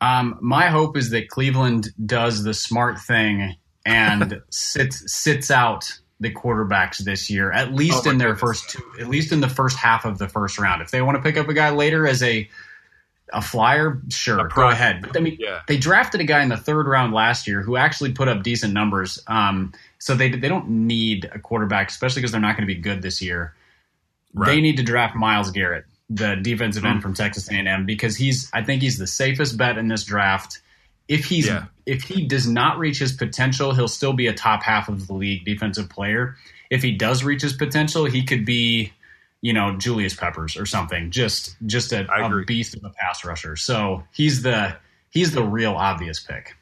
Um, my hope is that Cleveland does the smart thing and sits sits out the quarterbacks this year, at least oh in their goodness. first two, at least in the first half of the first round. If they want to pick up a guy later as a a flyer, sure, go ahead. But I mean, yeah. they drafted a guy in the third round last year who actually put up decent numbers. Um, so they they don't need a quarterback, especially because they're not going to be good this year. Right. They need to draft Myles Garrett the defensive end hmm. from Texas A&M because he's I think he's the safest bet in this draft. If he's yeah. if he does not reach his potential, he'll still be a top half of the league defensive player. If he does reach his potential, he could be, you know, Julius Peppers or something. Just just a, a beast of a pass rusher. So he's the he's the real obvious pick.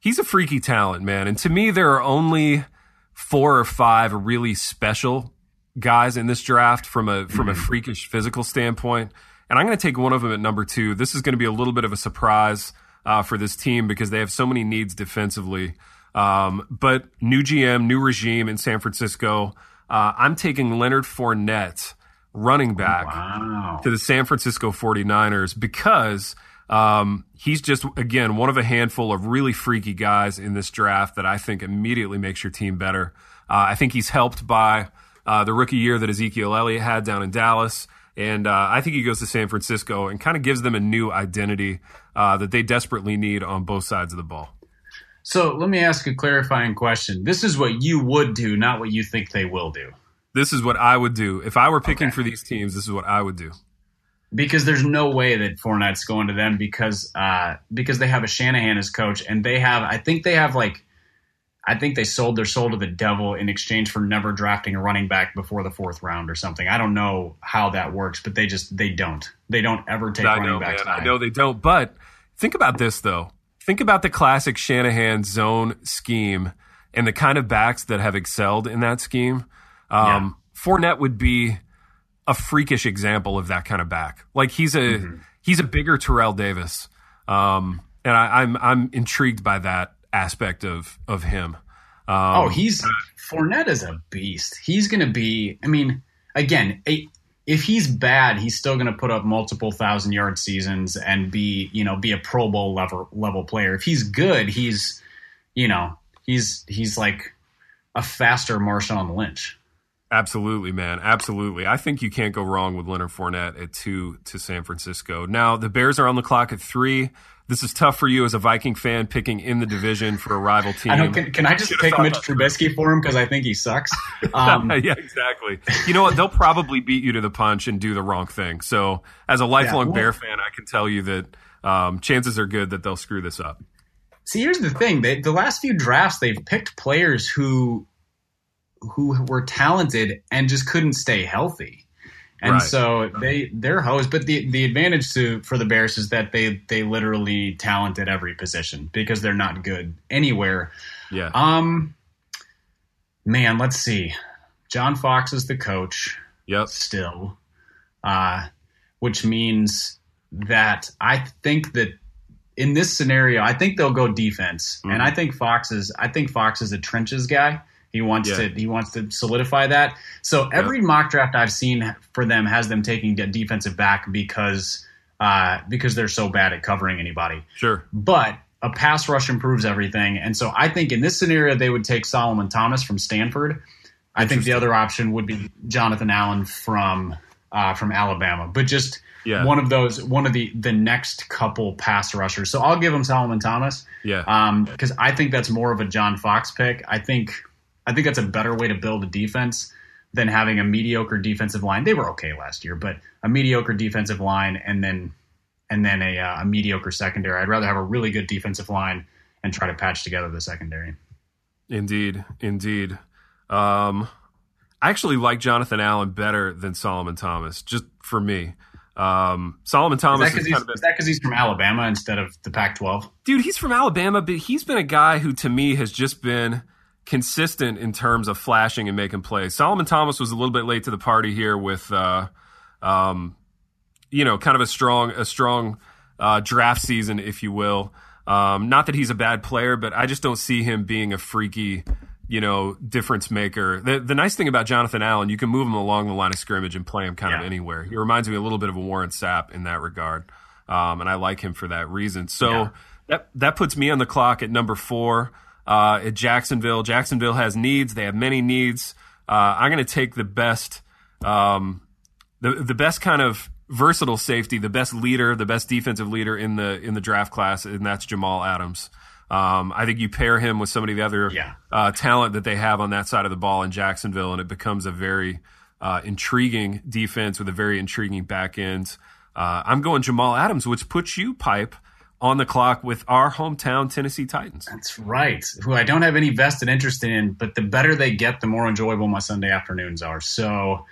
He's a freaky talent, man. And to me, there are only four or five really special guys in this draft from a from a mm-hmm. freakish physical standpoint, and I'm going to take one of them at number two. This is going to be a little bit of a surprise uh, for this team because they have so many needs defensively. Um, but new GM, new regime in San Francisco. Uh, I'm taking Leonard Fournette, running back, wow. to the San Francisco 49ers because um, he's just, again, one of a handful of really freaky guys in this draft that I think immediately makes your team better. Uh, I think he's helped by uh, the rookie year that Ezekiel Elliott had down in Dallas. And uh, I think he goes to San Francisco and kind of gives them a new identity uh, that they desperately need on both sides of the ball. So let me ask a clarifying question. This is what you would do, not what you think they will do. This is what I would do. If I were picking okay. for these teams, this is what I would do. Because there's no way that Fournette's going to them because uh, because they have a Shanahan as coach and they have I think they have like I think they sold their soul to the devil in exchange for never drafting a running back before the fourth round or something. I don't know how that works, but they just they don't. They don't ever take I running know, backs. I know they don't. But think about this though. Think about the classic Shanahan zone scheme and the kind of backs that have excelled in that scheme. Um, yeah. Fournette would be a freakish example of that kind of back. Like he's a mm-hmm. he's a bigger Terrell Davis, um, and I, I'm I'm intrigued by that aspect of of him. Um, oh, he's Fournette is a beast. He's going to be. I mean, again, a, if he's bad, he's still going to put up multiple thousand yard seasons and be you know be a Pro Bowl level level player. If he's good, he's you know he's he's like a faster Marshawn Lynch. Absolutely, man. Absolutely. I think you can't go wrong with Leonard Fournette at two to San Francisco. Now, the Bears are on the clock at three. This is tough for you as a Viking fan picking in the division for a rival team. I can, can, I just pick Mitch Trubisky for him because I think he sucks? Um, yeah, exactly. You know what? They'll probably beat you to the punch and do the wrong thing. So, as a lifelong yeah, well, Bear fan, I can tell you that um, chances are good that they'll screw this up. See, here's the thing: they, the last few drafts, they've picked players who who were talented and just couldn't stay healthy. And right. so they they're hosed. But the the advantage to for the Bears is that they they literally talent at every position because they're not good anywhere. Yeah. Um. Man, let's see. John Fox is the coach. Yep. Still, uh, which means that I think that in this scenario, I think they'll go defense, mm-hmm. and I think Fox is I think Fox is a trenches guy. He wants yeah. to he wants to solidify that. So every yeah. mock draft I've seen for them has them taking a defensive back because uh, because they're so bad at covering anybody. Sure, but a pass rush improves everything, and so I think in this scenario they would take Solomon Thomas from Stanford. I think the other option would be Jonathan Allen from uh, from Alabama, but just yeah. one of those, one of the the next couple pass rushers. So I'll give him Solomon Thomas. Yeah, because um, I think that's more of a John Fox pick. I think I think that's a better way to build a defense than having a mediocre defensive line. They were okay last year, but a mediocre defensive line and then and then a, uh, a mediocre secondary. I'd rather have a really good defensive line and try to patch together the secondary. Indeed, indeed. Um, I actually like Jonathan Allen better than Solomon Thomas, just for me. Um, Solomon Thomas is, that because he's from Alabama instead of the Pac-12? Dude, he's from Alabama, but he's been a guy who, to me, has just been consistent in terms of flashing and making plays. Solomon Thomas was a little bit late to the party here with, uh, um, you know, kind of a strong a strong uh, draft season, if you will. Um, not that he's a bad player, but I just don't see him being a freaky, you know, difference maker. The, the nice thing about Jonathan Allen, you can move him along the line of scrimmage and play him kind yeah. of anywhere. He reminds me a little bit of a Warren Sapp in that regard, um, and I like him for that reason. So yeah. that that puts me on the clock at number four uh, at Jacksonville. Jacksonville has needs; they have many needs. Uh, I'm going to take the best, um, the the best kind of versatile safety, the best leader, the best defensive leader in the in the draft class, and that's Jamal Adams. Um, I think you pair him with some of the other yeah. uh, talent that they have on that side of the ball in Jacksonville, and it becomes a very uh, intriguing defense with a very intriguing back end. Uh, I'm going Jamal Adams, which puts you pipe on the clock with our hometown Tennessee Titans. That's right. Who I don't have any vested interest in, but the better they get, the more enjoyable my Sunday afternoons are. So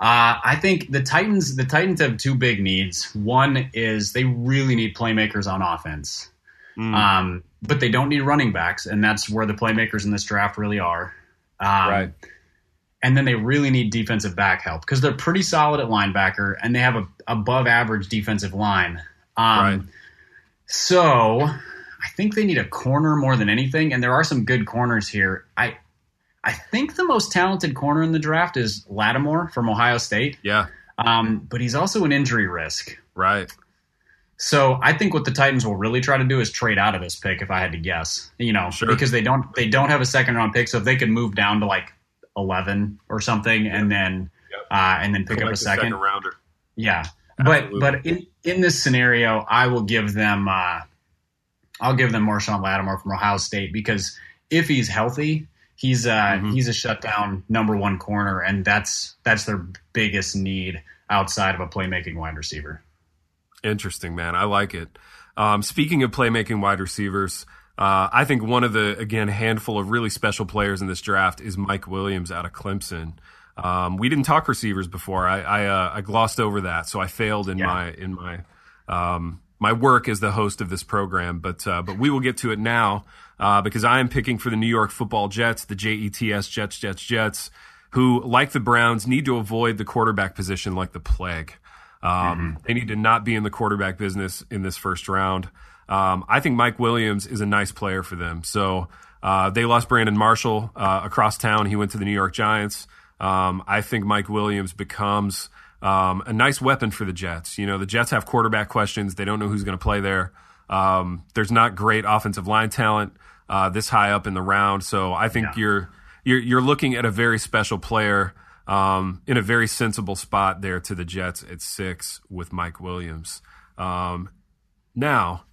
uh, I think the Titans the Titans have two big needs. One is they really need playmakers on offense. Mm. Um, but they don't need running backs, and that's where the playmakers in this draft really are. Um, right. And then they really need defensive back help because they're pretty solid at linebacker, and they have a above average defensive line. Um, right so I think they need a corner more than anything, and there are some good corners here. I I think the most talented corner in the draft is Lattimore from Ohio State. Yeah. Um, but he's also an injury risk. Right. So I think what the Titans will really try to do is trade out of this pick, if I had to guess. You know, sure. because they don't they don't have a second round pick, so if they could move down to like eleven or something, yep. and then yep. uh, and then pick Collect up a second, second rounder. Yeah, Absolutely. but but in in this scenario, I will give them uh, I'll give them Marshon Lattimore from Ohio State because if he's healthy, he's uh, mm-hmm. he's a shutdown number one corner, and that's that's their biggest need outside of a playmaking wide receiver. Interesting, man. I like it. Um, speaking of playmaking wide receivers, uh, I think one of the again handful of really special players in this draft is Mike Williams out of Clemson. Um, we didn't talk receivers before. I I, uh, I, glossed over that, so I failed in yeah. my in my um, my work as the host of this program. But uh, but we will get to it now uh, because I am picking for the New York Football Jets, the Jets Jets Jets Jets, who like the Browns need to avoid the quarterback position like the plague. Um, mm-hmm. They need to not be in the quarterback business in this first round. Um, I think Mike Williams is a nice player for them. So uh, they lost Brandon Marshall uh, across town. He went to the New York Giants. Um, I think Mike Williams becomes um, a nice weapon for the Jets. You know, the Jets have quarterback questions. They don't know who's going to play there. Um, there's not great offensive line talent uh, this high up in the round. So I think yeah. you're, you're you're looking at a very special player um, in a very sensible spot there to the Jets at six with Mike Williams. Um, now,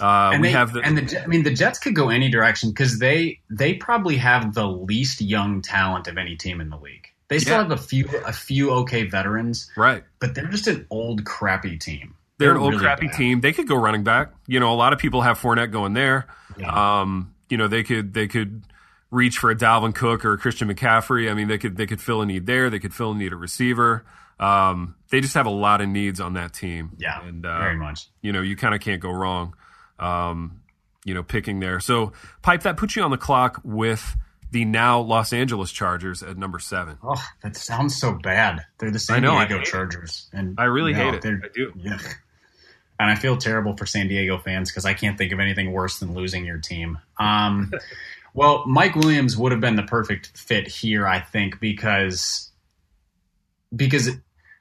uh, and we they, have the, and the I mean the Jets could go any direction because they they probably have the least young talent of any team in the league. They still yeah. have a few a few okay veterans, right? But they're just an old crappy team. They're, they're an old really crappy bad. team. They could go running back. You know, a lot of people have Fournette going there. Yeah. Um, you know, they could they could reach for a Dalvin Cook or a Christian McCaffrey. I mean, they could they could fill a need there. They could fill a need at receiver. Um, they just have a lot of needs on that team. Yeah, and uh, very much. You know, you kind of can't go wrong. Um, you know, picking there. So, pipe that puts you on the clock with the now Los Angeles Chargers at number seven. Oh, that sounds so bad. They're the San know, Diego Chargers, it. and I really hate it. I do. Yeah. And I feel terrible for San Diego fans because I can't think of anything worse than losing your team. Um, Well, Mike Williams would have been the perfect fit here, I think, because because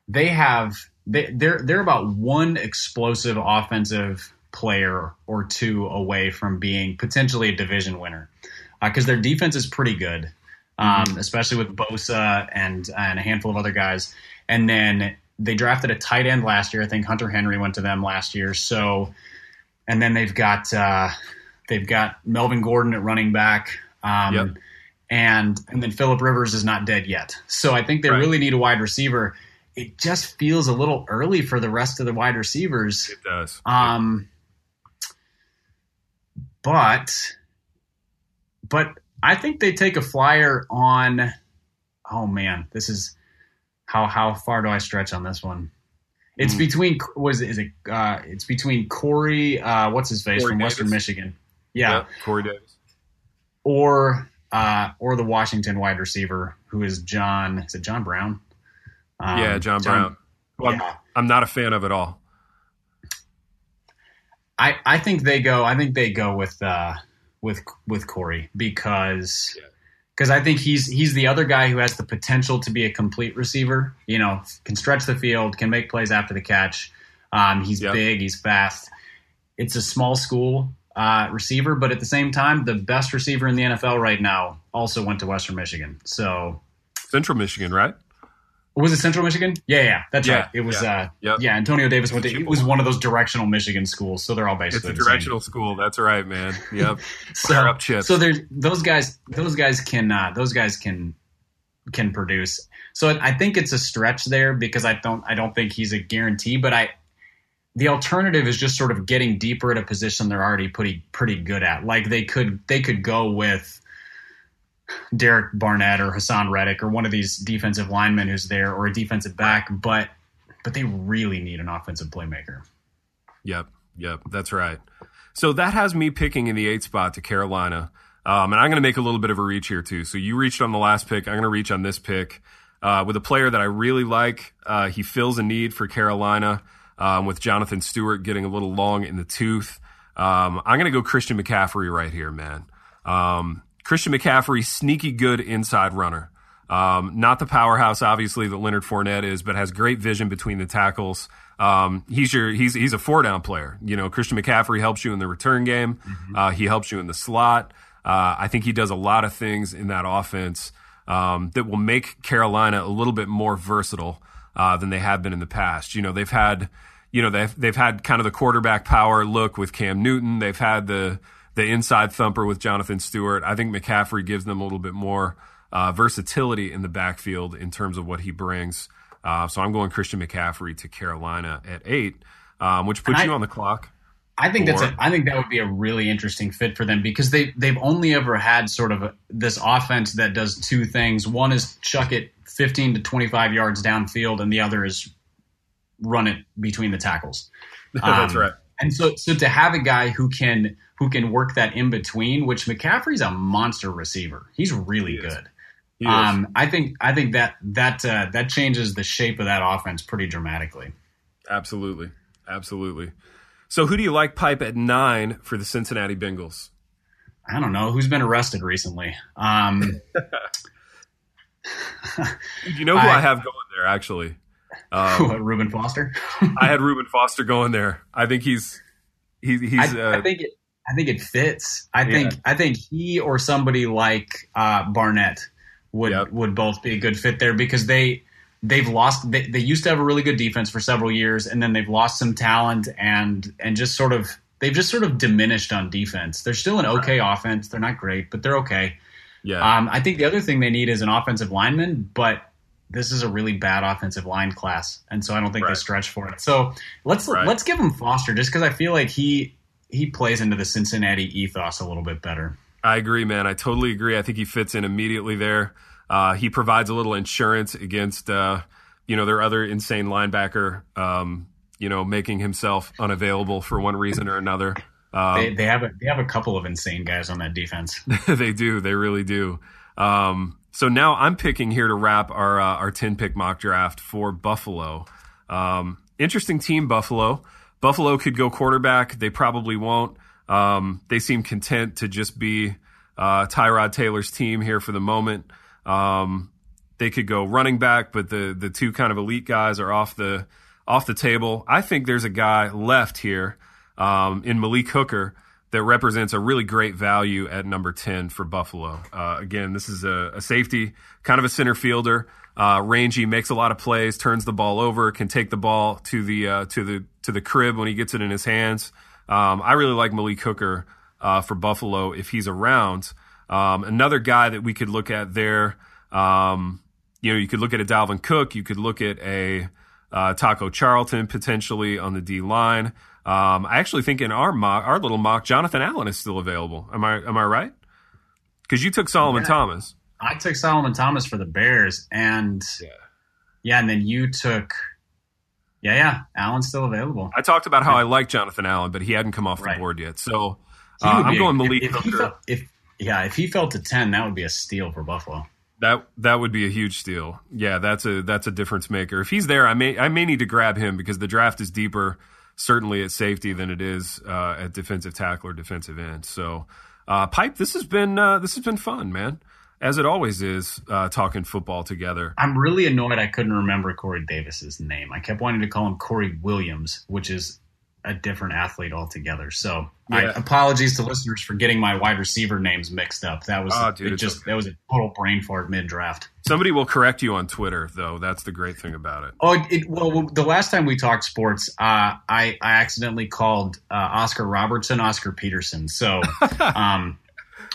they have they, they're they're about one explosive offensive player or two away from being potentially a division winner because uh, their defense is pretty good, um, mm-hmm. especially with Bosa and and a handful of other guys. And then they drafted a tight end last year. I think Hunter Henry went to them last year. So, and then they've got uh, They've got Melvin Gordon at running back. Um, yep. And and then Philip Rivers is not dead yet. So I think they right. really need a wide receiver. It just feels a little early for the rest of the wide receivers. It does. Um, but but I think they take a flyer on. Oh man, this is how how far do I stretch on this one? It's mm. between was it, is it uh, it's between Corey uh, what's his face Corey from Davis. Western Michigan yeah, yep, Corey Davis, or uh, or the Washington wide receiver who is John. Is it John Brown? Um, yeah, John, John Brown. Well, yeah. I'm, I'm not a fan of it all. I I think they go. I think they go with uh, with with Corey because because yeah. I think he's he's the other guy who has the potential to be a complete receiver. You know, can stretch the field, can make plays after the catch. Um, he's yep. big, he's fast. It's a small school, uh, receiver, but at the same time, the best receiver in the NFL right now also went to Western Michigan. So Central Michigan, right? Was it Central Michigan? Yeah, yeah, that's yeah, right. It was, yeah. Uh, yep. yeah. Antonio Davis went to. It was one of those directional Michigan schools, so they're all basically it's a directional same. school. That's right, man. Yep. so, up chips. So there's those guys. Those guys can. Uh, those guys can can produce. So I think it's a stretch there because I don't. I don't think he's a guarantee, but I the alternative is just sort of getting deeper at a position they're already pretty pretty good at. Like they could they could go with Derek Barnett or Haason Reddick or one of these defensive linemen who's there or a defensive back, but but they really need an offensive playmaker. Yep, yep, that's right. So that has me picking in the eight spot to Carolina. Um, and I'm going to make a little bit of a reach here too. So you reached on the last pick. I'm going to reach on this pick uh, with a player that I really like. Uh, he fills a need for Carolina um, with Jonathan Stewart getting a little long in the tooth. Um, I'm going to go Christian McCaffrey right here, man. Um, Christian McCaffrey, sneaky good inside runner. Um, not the powerhouse, obviously, that Leonard Fournette is, but has great vision between the tackles. Um, he's your he's he's a four down player. You know, Christian McCaffrey helps you in the return game. Mm-hmm. Uh, he helps you in the slot. Uh, I think he does a lot of things in that offense um, that will make Carolina a little bit more versatile uh, than they have been in the past. You know, they've had, you know, they've they've had kind of the quarterback power look with Cam Newton. They've had the the inside thumper with Jonathan Stewart. I think McCaffrey gives them a little bit more uh, versatility in the backfield in terms of what he brings. Uh, so I'm going Christian McCaffrey to Carolina at eight, um, which puts I, you on the clock. I think that's a, I think that would be a really interesting fit for them because they they've only ever had sort of a, this offense that does two things. One is chuck it 15 to 25 yards downfield, and the other is run it between the tackles. That's um, right. And so, so to have a guy who can who can work that in between, which McCaffrey's a monster receiver. He's really he good. He um, I think I think that that uh, that changes the shape of that offense pretty dramatically. Absolutely, absolutely. So who do you like pipe at nine for the Cincinnati Bengals? I don't know who's been arrested recently. Um, you know who I, I, have going there actually? Um, Reuben Foster. I had Reuben Foster going there. I think he's he, he's. I, uh, I, think it. I think it fits. I think. I think he or somebody like uh, Barnett would yep. would both be a good fit there because they they've lost. They, they used to have a really good defense for several years, and then they've lost some talent and and just sort of they've just sort of diminished on defense. They're still an okay right. offense. They're not great, but they're okay. Yeah. Um, I think the other thing they need is an offensive lineman, but this is a really bad offensive line class, and so I don't think right. they stretch for it. So let's right. let's give him Foster just because I feel like he he plays into the Cincinnati ethos a little bit better. I agree, man. I totally agree. I think he fits in immediately there. Uh, he provides a little insurance against uh, you know their other insane linebacker. Um, you know, making himself unavailable for one reason or another. Um, they, they, have a they have a couple of insane guys on that defense. they do. They really do. Um, so now I'm picking here to wrap our uh, our ten pick mock draft for Buffalo. Um, interesting team, Buffalo. Buffalo could go quarterback. They probably won't. Um, they seem content to just be uh, Tyrod Taylor's team here for the moment. Um, they could go running back, but the the two kind of elite guys are off the off the table. I think there's a guy left here um, in Malik Hooker that represents a really great value at number 10 for Buffalo. Uh, again, this is a, a, safety, kind of a center fielder, uh, rangy, makes a lot of plays, turns the ball over, can take the ball to the uh, to the to the crib when he gets it in his hands. Um, I really like Malik Hooker uh, for Buffalo if he's around. Um, another guy that we could look at there, um, you know, you could look at a Dalvin Cook, you could look at a uh, Taco Charlton potentially on the D line. Um, I actually think in our mock, our little mock, Jonathan Allen is still available. Am I am I right? Because you took Solomon yeah. Thomas. I took Solomon Thomas for the Bears, and yeah. yeah, and then you took. Yeah, yeah, Allen's still available. I talked about how I like Jonathan Allen, but he hadn't come off right. the board yet. So uh, I'm going Malik if, if, fell, if, yeah, if he fell to ten, that would be a steal for Buffalo. That that would be a huge steal. Yeah, that's a that's a difference maker. If he's there, I may I may need to grab him because the draft is deeper certainly at safety than it is uh, at defensive tackle or defensive end. So, uh, Pipe, this has been uh, this has been fun, man, as it always is uh, talking football together. I'm really annoyed I couldn't remember Corey Davis's name. I kept wanting to call him Corey Williams, which is a different athlete altogether. So yeah. I, apologies to listeners for getting my wide receiver names mixed up. That was oh, dude, just okay. that was a total brain fart mid draft. Somebody will correct you on Twitter, though. That's the great thing about it. Oh, it, well, the last time we talked sports, uh, I I accidentally called uh, Oscar Robertson Oscar Peterson. So. Um,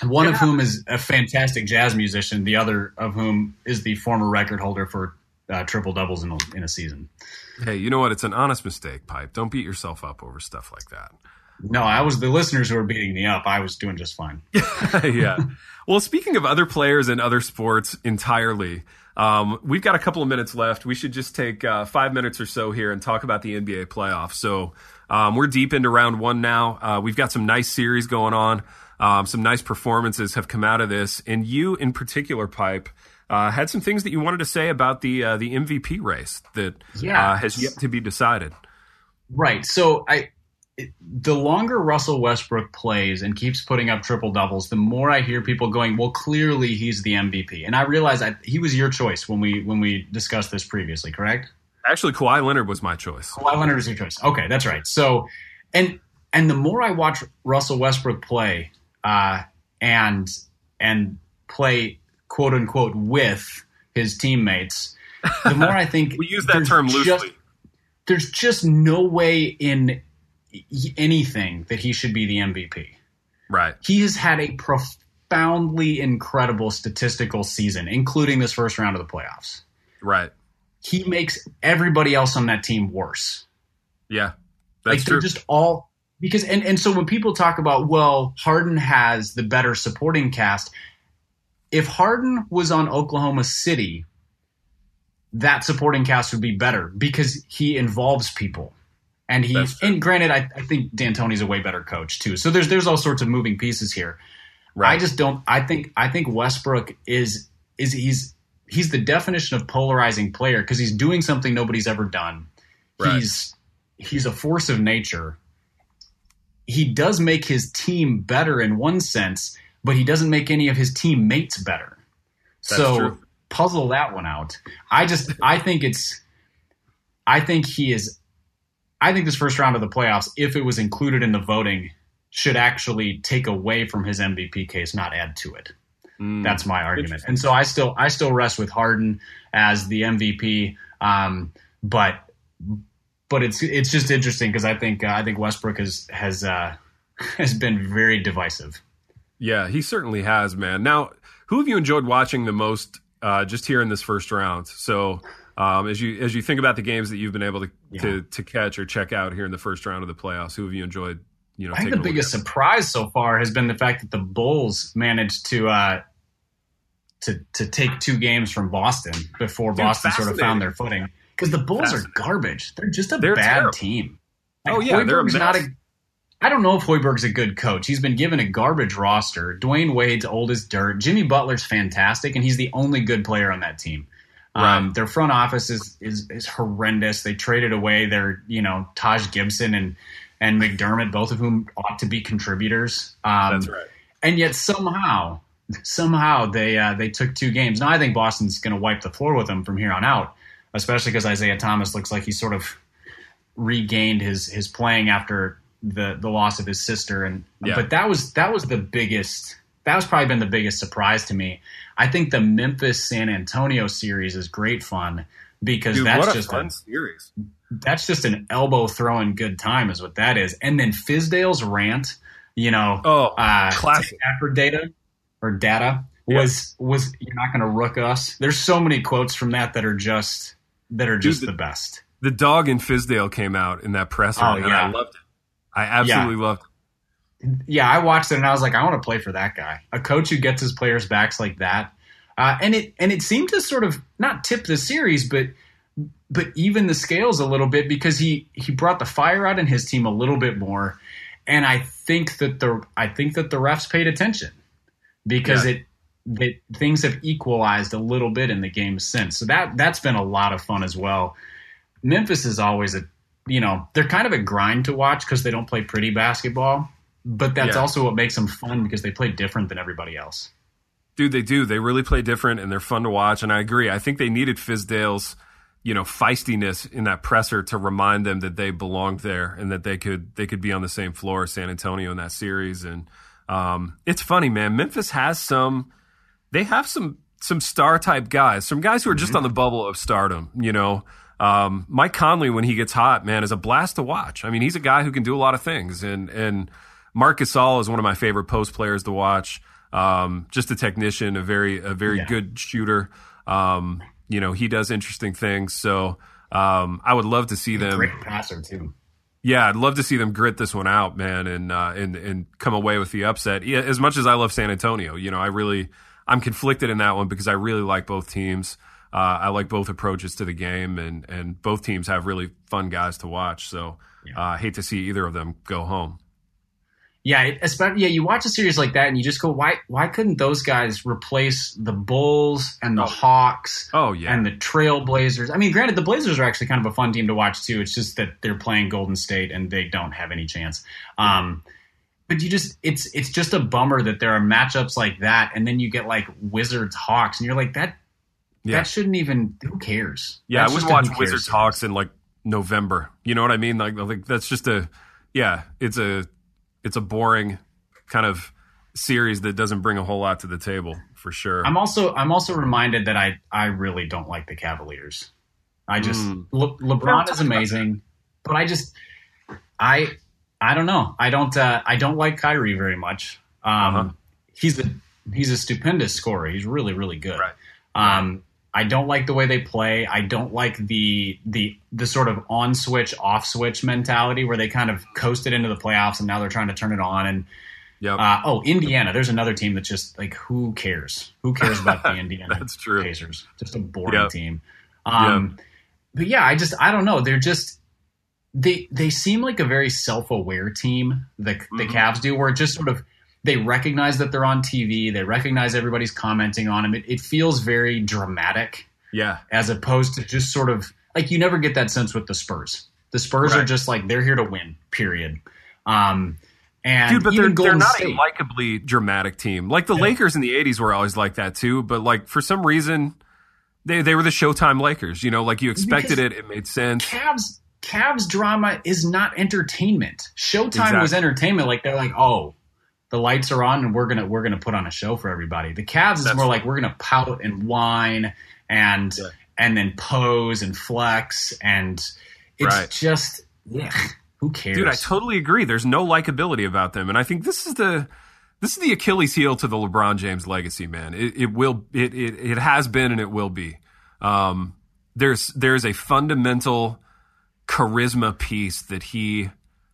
one yeah. of whom is a fantastic jazz musician, the other of whom is the former record holder for uh, triple doubles in a, in a season. Hey, you know what? It's an honest mistake, Pipe. Don't beat yourself up over stuff like that. No, I was the listeners who were beating me up. I was doing just fine. yeah. Well, speaking of other players and other sports entirely, um, we've got a couple of minutes left. We should just take uh, five minutes or so here and talk about the NBA playoffs. So um, we're deep into round one now. Uh, we've got some nice series going on. Um, some nice performances have come out of this, and you in particular, Pipe uh, had some things that you wanted to say about the uh, the MVP race that yeah. uh, has yet to be decided. Right. So I, the longer Russell Westbrook plays and keeps putting up triple doubles, the more I hear people going, "Well, clearly he's the MVP." And I realize I, he was your choice when we when we discussed this previously, correct? Actually, Kawhi Leonard was my choice. Kawhi Leonard was your choice. Okay, that's right. So, and and the more I watch Russell Westbrook play, uh, and and play quote unquote with his teammates, the more I think we use that term loosely. Just, there's just no way in anything that he should be the MVP. Right. He has had a profoundly incredible statistical season, including this first round of the playoffs. Right. He makes everybody else on that team worse. Yeah. That's like they're true. just all because and, and so when people talk about well Harden has the better supporting cast if Harden was on Oklahoma City, that supporting cast would be better because he involves people. And he and granted, I, I think D'Antoni's a way better coach too. So there's there's all sorts of moving pieces here. Right. I just don't. I think I think Westbrook is is he's he's the definition of polarizing player because he's doing something nobody's ever done. Right. He's he's a force of nature, he does make his team better in one sense, but he doesn't make any of his teammates better. That's so true. puzzle that one out. I just I think it's I think he is I think this first round of the playoffs, if it was included in the voting, should actually take away from his MVP case, not add to it. Mm. That's my argument. And so I still I still rest with Harden as the MVP. Um, but but it's it's just interesting because I think uh, I think Westbrook has has uh, has been very divisive. Yeah, he certainly has, man. Now, who have you enjoyed watching the most uh, just here in this first round? So, um, as you as you think about the games that you've been able to, Yeah. to to catch or check out here in the first round of the playoffs, who have you enjoyed? You know, I think the biggest surprise so far has been the fact that the Bulls managed to uh, to to take two games from Boston before Dude, Boston sort of found their footing because the Bulls are garbage. They're just a They're bad terrible. team. Oh, yeah, they're a Hoiberg's not mess. a. I don't know if Hoiberg's a good coach. He's been given a garbage roster. Dwyane Wade's old as dirt. Jimmy Butler's fantastic, and he's the only good player on that team. Um, their front office is, is is horrendous. They traded away their you know Taj Gibson and and McDermott, both of whom ought to be contributors. Um, That's right. and yet somehow, somehow they uh, they took two games. Now I think Boston's going to wipe the floor with them from here on out, especially because Isaiah Thomas looks like he's sort of regained his his playing after the the loss of his sister. And Yeah. but that was that was the biggest. That was probably been the biggest surprise to me. I think the Memphis San Antonio series is great fun because Dude, that's just fun a, series. that's just an elbow throwing good time is what that is. And then Fizdale's rant, you know, Oh, uh, classic. Stafford data or data was was you're not going to rook us. There's so many quotes from that that are just that are just Dude, the best. The dog in Fizdale came out in that presser, Oh, and yeah. I loved it. I absolutely loved it. Yeah, I watched it and I was like, I want to play for that guy, a coach who gets his players backs like that. Uh, and it and it seemed to sort of not tip the series, but but even the scales a little bit because he he brought the fire out in his team a little bit more, and I think that the I think that the refs paid attention because Yeah. it that things have equalized a little bit in the game since. So that that's been a lot of fun as well. Memphis is always a you know they're kind of a grind to watch because they don't play pretty basketball, but that's Yeah. also what makes them fun because they play different than everybody else. Dude, they do. They really play different, and they're fun to watch. And I agree. I think they needed Fizdale's, you know, feistiness in that presser to remind them that they belonged there and that they could they could be on the same floor as San Antonio in that series. And um, it's funny, man. Memphis has some. They have some some star type guys, some guys who are just on the bubble of stardom. You know, um, Mike Conley when he gets hot, man, is a blast to watch. I mean, he's a guy who can do a lot of things, and and Marc Gasol is one of my favorite post players to watch. Um, just a technician, a very a very Yeah. good shooter. Um, you know, he does interesting things. So um, I would love to see them. Great passer too. Yeah, I'd love to see them grit this one out, man, and uh, and and come away with the upset. Yeah, as much as I love San Antonio, you know, I really I'm conflicted in that one because I really like both teams. Uh, I like both approaches to the game, and and both teams have really fun guys to watch. So uh, I hate to see either of them go home. Yeah, it, especially yeah. You watch a series like that and you just go, why? Why couldn't those guys replace the Bulls and the Oh. Hawks Oh yeah, and the Trailblazers? I mean, granted, the Blazers are actually kind of a fun team to watch too. It's just that they're playing Golden State and they don't have any chance. Um, but you just it's it's just a bummer that there are matchups like that, and then you get like Wizards Hawks, and you're like that. Yeah. That shouldn't even. Who cares? yeah. I That's would just watch Wizards. Hawks in like November. You know what I mean? Like like that's just a yeah. It's a it's a boring kind of series that doesn't bring a whole lot to the table for sure. I'm also I'm also reminded that I I really don't like the Cavaliers. I just Mm. Le, LeBron is amazing, but I just I I don't know. I don't uh, I don't like Kyrie very much. Um, Uh-huh. He's a he's a stupendous scorer. He's really really good. Right. Um, I don't like the way they play. I don't like the the the sort of on switch off switch mentality where they kind of coasted into the playoffs and now they're trying to turn it on and Yep. uh, oh, Indiana. There's another team that's just like, who cares? Who cares about the Indiana That's true. Pacers? Just a boring Yep. team. Um, But yeah, I just I don't know. They're just they they seem like a very self aware team. The the Mhm. Cavs do, where it just sort of they recognize that they're on TV. They recognize everybody's commenting on them. It, it feels very dramatic yeah. as opposed to just sort of like you never get that sense with the Spurs. The Spurs are just like they're here to win. Period. Um, And Dude, but they're, they're not State, a likably dramatic team. Like the Lakers in the 80s were always like that too, but like for some reason, they, they were the Showtime Lakers. You know, like you expected Because- it, it made sense. Cavs Cavs drama is not entertainment. Showtime Exactly. was entertainment. Like they're like, oh, the lights are on and we're gonna we're gonna put on a show for everybody. The Cavs is more like we're gonna pout and whine and Yeah. and then pose and flex and it's Right. just yeah. Who cares? Dude, I totally agree. There's no likability about them, and I think this is the this is the Achilles heel to the LeBron James legacy, man. It, it will it, it it has been and it will be. Um, there's there's a fundamental charisma piece that he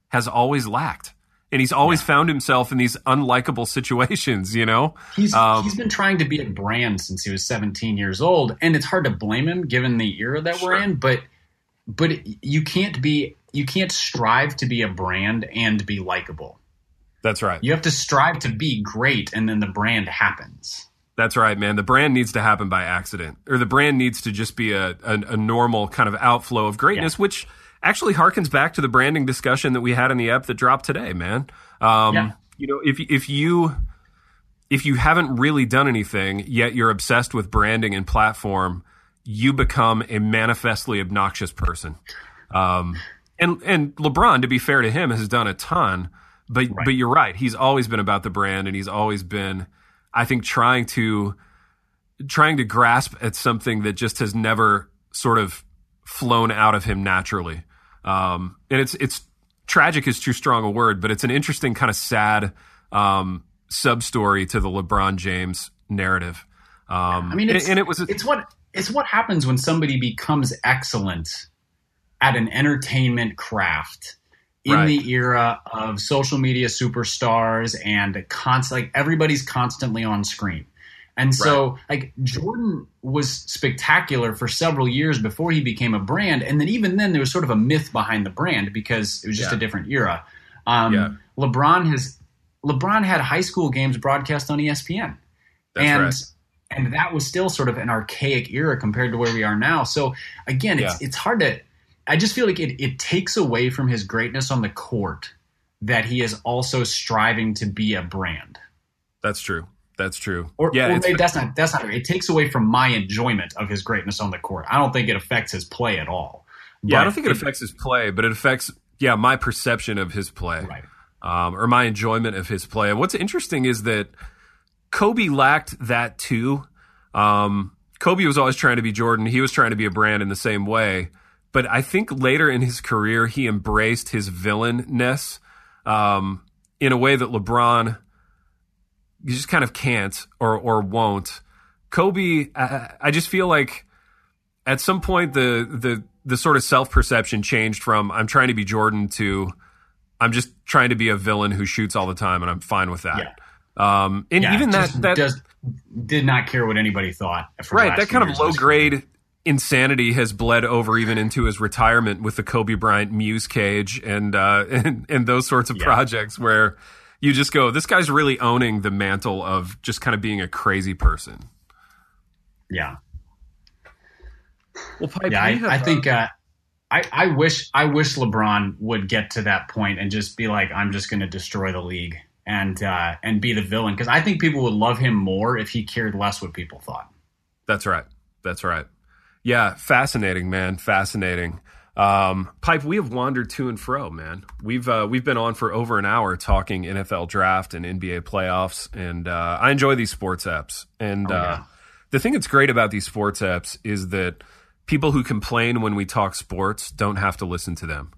has always lacked, and he's always found himself in these unlikable situations. You know, He's Um, he's been trying to be a brand since he was 17 years old, and it's hard to blame him given the era that we're in. But but you can't be you can't strive to be a brand and be likable. that's right. You have to strive to be great, and then the brand happens. That's right, man. The brand needs to happen by accident, or the brand needs to just be a, a, a normal kind of outflow of greatness, which actually harkens back to the branding discussion that we had in the app that dropped today, man. Um, Yeah. You know, if if you if you haven't really done anything yet, you're obsessed with branding and platform, you become a manifestly obnoxious person. Um, and and LeBron, to be fair to him, has done a ton. But but you're right. He's always been about the brand, and he's always been, I think, trying to trying to grasp at something that just has never sort of flown out of him naturally. Um, and it's it's tragic is too strong a word, but it's an interesting kind of sad um, sub story to the LeBron James narrative. Um, I mean, and- it's, and, it was it's what it's what happens when somebody becomes excellent at an entertainment craft in Right. the era of social media superstars and const like everybody's constantly on screen. And so like Jordan was spectacular for several years before he became a brand and then even then there was sort of a myth behind the brand because it was just Yeah. a different era. Um, Yeah. LeBron has LeBron had high school games broadcast on ESPN That's and right. and that was still sort of an archaic era compared to where we are now. So again, it's it's hard to. I just feel like it it takes away from his greatness on the court that he is also striving to be a brand. That's true. That's true. Or, yeah, or maybe that's not that's not. It takes away from my enjoyment of his greatness on the court. I don't think it affects his play at all. yeah. I don't think it affects his play, but it affects yeah my perception of his play. Right. um, or my enjoyment of his play. And what's interesting is that Kobe lacked that too. Um, Kobe was always trying to be Jordan. He was trying to be a brand in the same way. But I think later in his career, he embraced his villainness um, in a way that LeBron you just kind of can't or or won't. Kobe, I, I just feel like at some point the the the sort of self perception changed from I'm trying to be Jordan to I'm just trying to be a villain who shoots all the time, and I'm fine with that. Um, and Yeah, even that just that does, did not care what anybody thought. right that kind of low grade insanity has bled over even into his retirement with the Kobe Bryant Muse Cage and uh, and, and those sorts of Yeah. projects where you just go, this guy's really owning the mantle of just kind of being a crazy person. Yeah. Well, Pipe, Yeah, we have, I, I uh, think uh, I, I wish I wish LeBron would get to that point and just be like, I'm just going to destroy the league and uh, and be the villain because I think people would love him more if he cared less what people thought. That's right. That's right. Yeah, fascinating, man. Fascinating. Um, Pipe, we have wandered to and fro, man. We've uh, we've been on for over an hour talking NFL draft and NBA playoffs, and uh, I enjoy these sports apps. And Oh, uh, the thing that's great about these sports apps is that people who complain when we talk sports don't have to listen to them.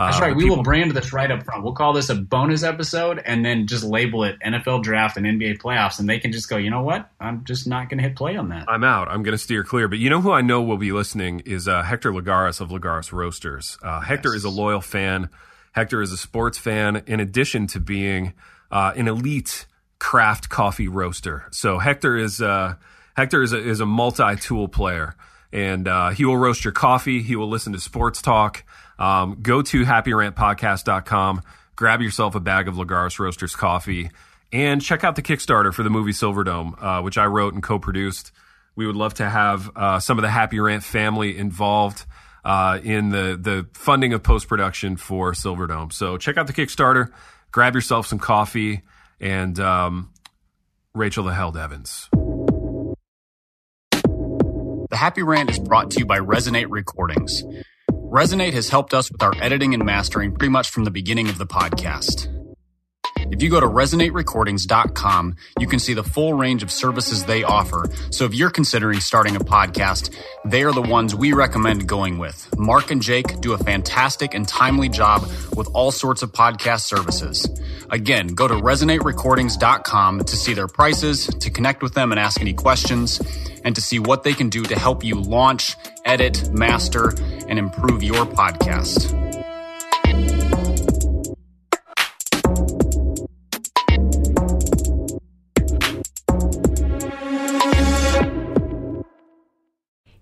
Uh, That's right. We people- will brand this right up front. We'll call this a bonus episode and then just label it NFL draft and NBA playoffs, and they can just go, you know what? I'm just not going to hit play on that. I'm out. I'm going to steer clear. But you know who I know will be listening is uh, Hector Lagares of Lagares Roasters. Uh, Hector Yes. is a loyal fan. Hector is a sports fan, in addition to being uh, an elite craft coffee roaster. So Hector is uh, Hector is a, is a multi tool player, and uh, he will roast your coffee. He will listen to sports talk. Um, go to happyrantpodcast.com, grab yourself a bag of Lagares Roasters coffee, and check out the Kickstarter for the movie Silverdome, uh, which I wrote and co-produced. We would love to have uh, some of the Happy Rant family involved uh, in the the funding of post production for Silverdome. So check out the Kickstarter. grab yourself some coffee and um, Rachel the Held Evans. The Happy Rant is brought to you by Resonate Recordings. Resonate has helped us with our editing and mastering pretty much from the beginning of the podcast. If you go to resonaterecordings.com, you can see the full range of services they offer. So if you're considering starting a podcast, they are the ones we recommend going with. Mark and Jake do a fantastic and timely job with all sorts of podcast services. Again, go to resonaterecordings.com to see their prices, to connect with them and ask any questions, and to see what they can do to help you launch, edit, master, and improve your podcast.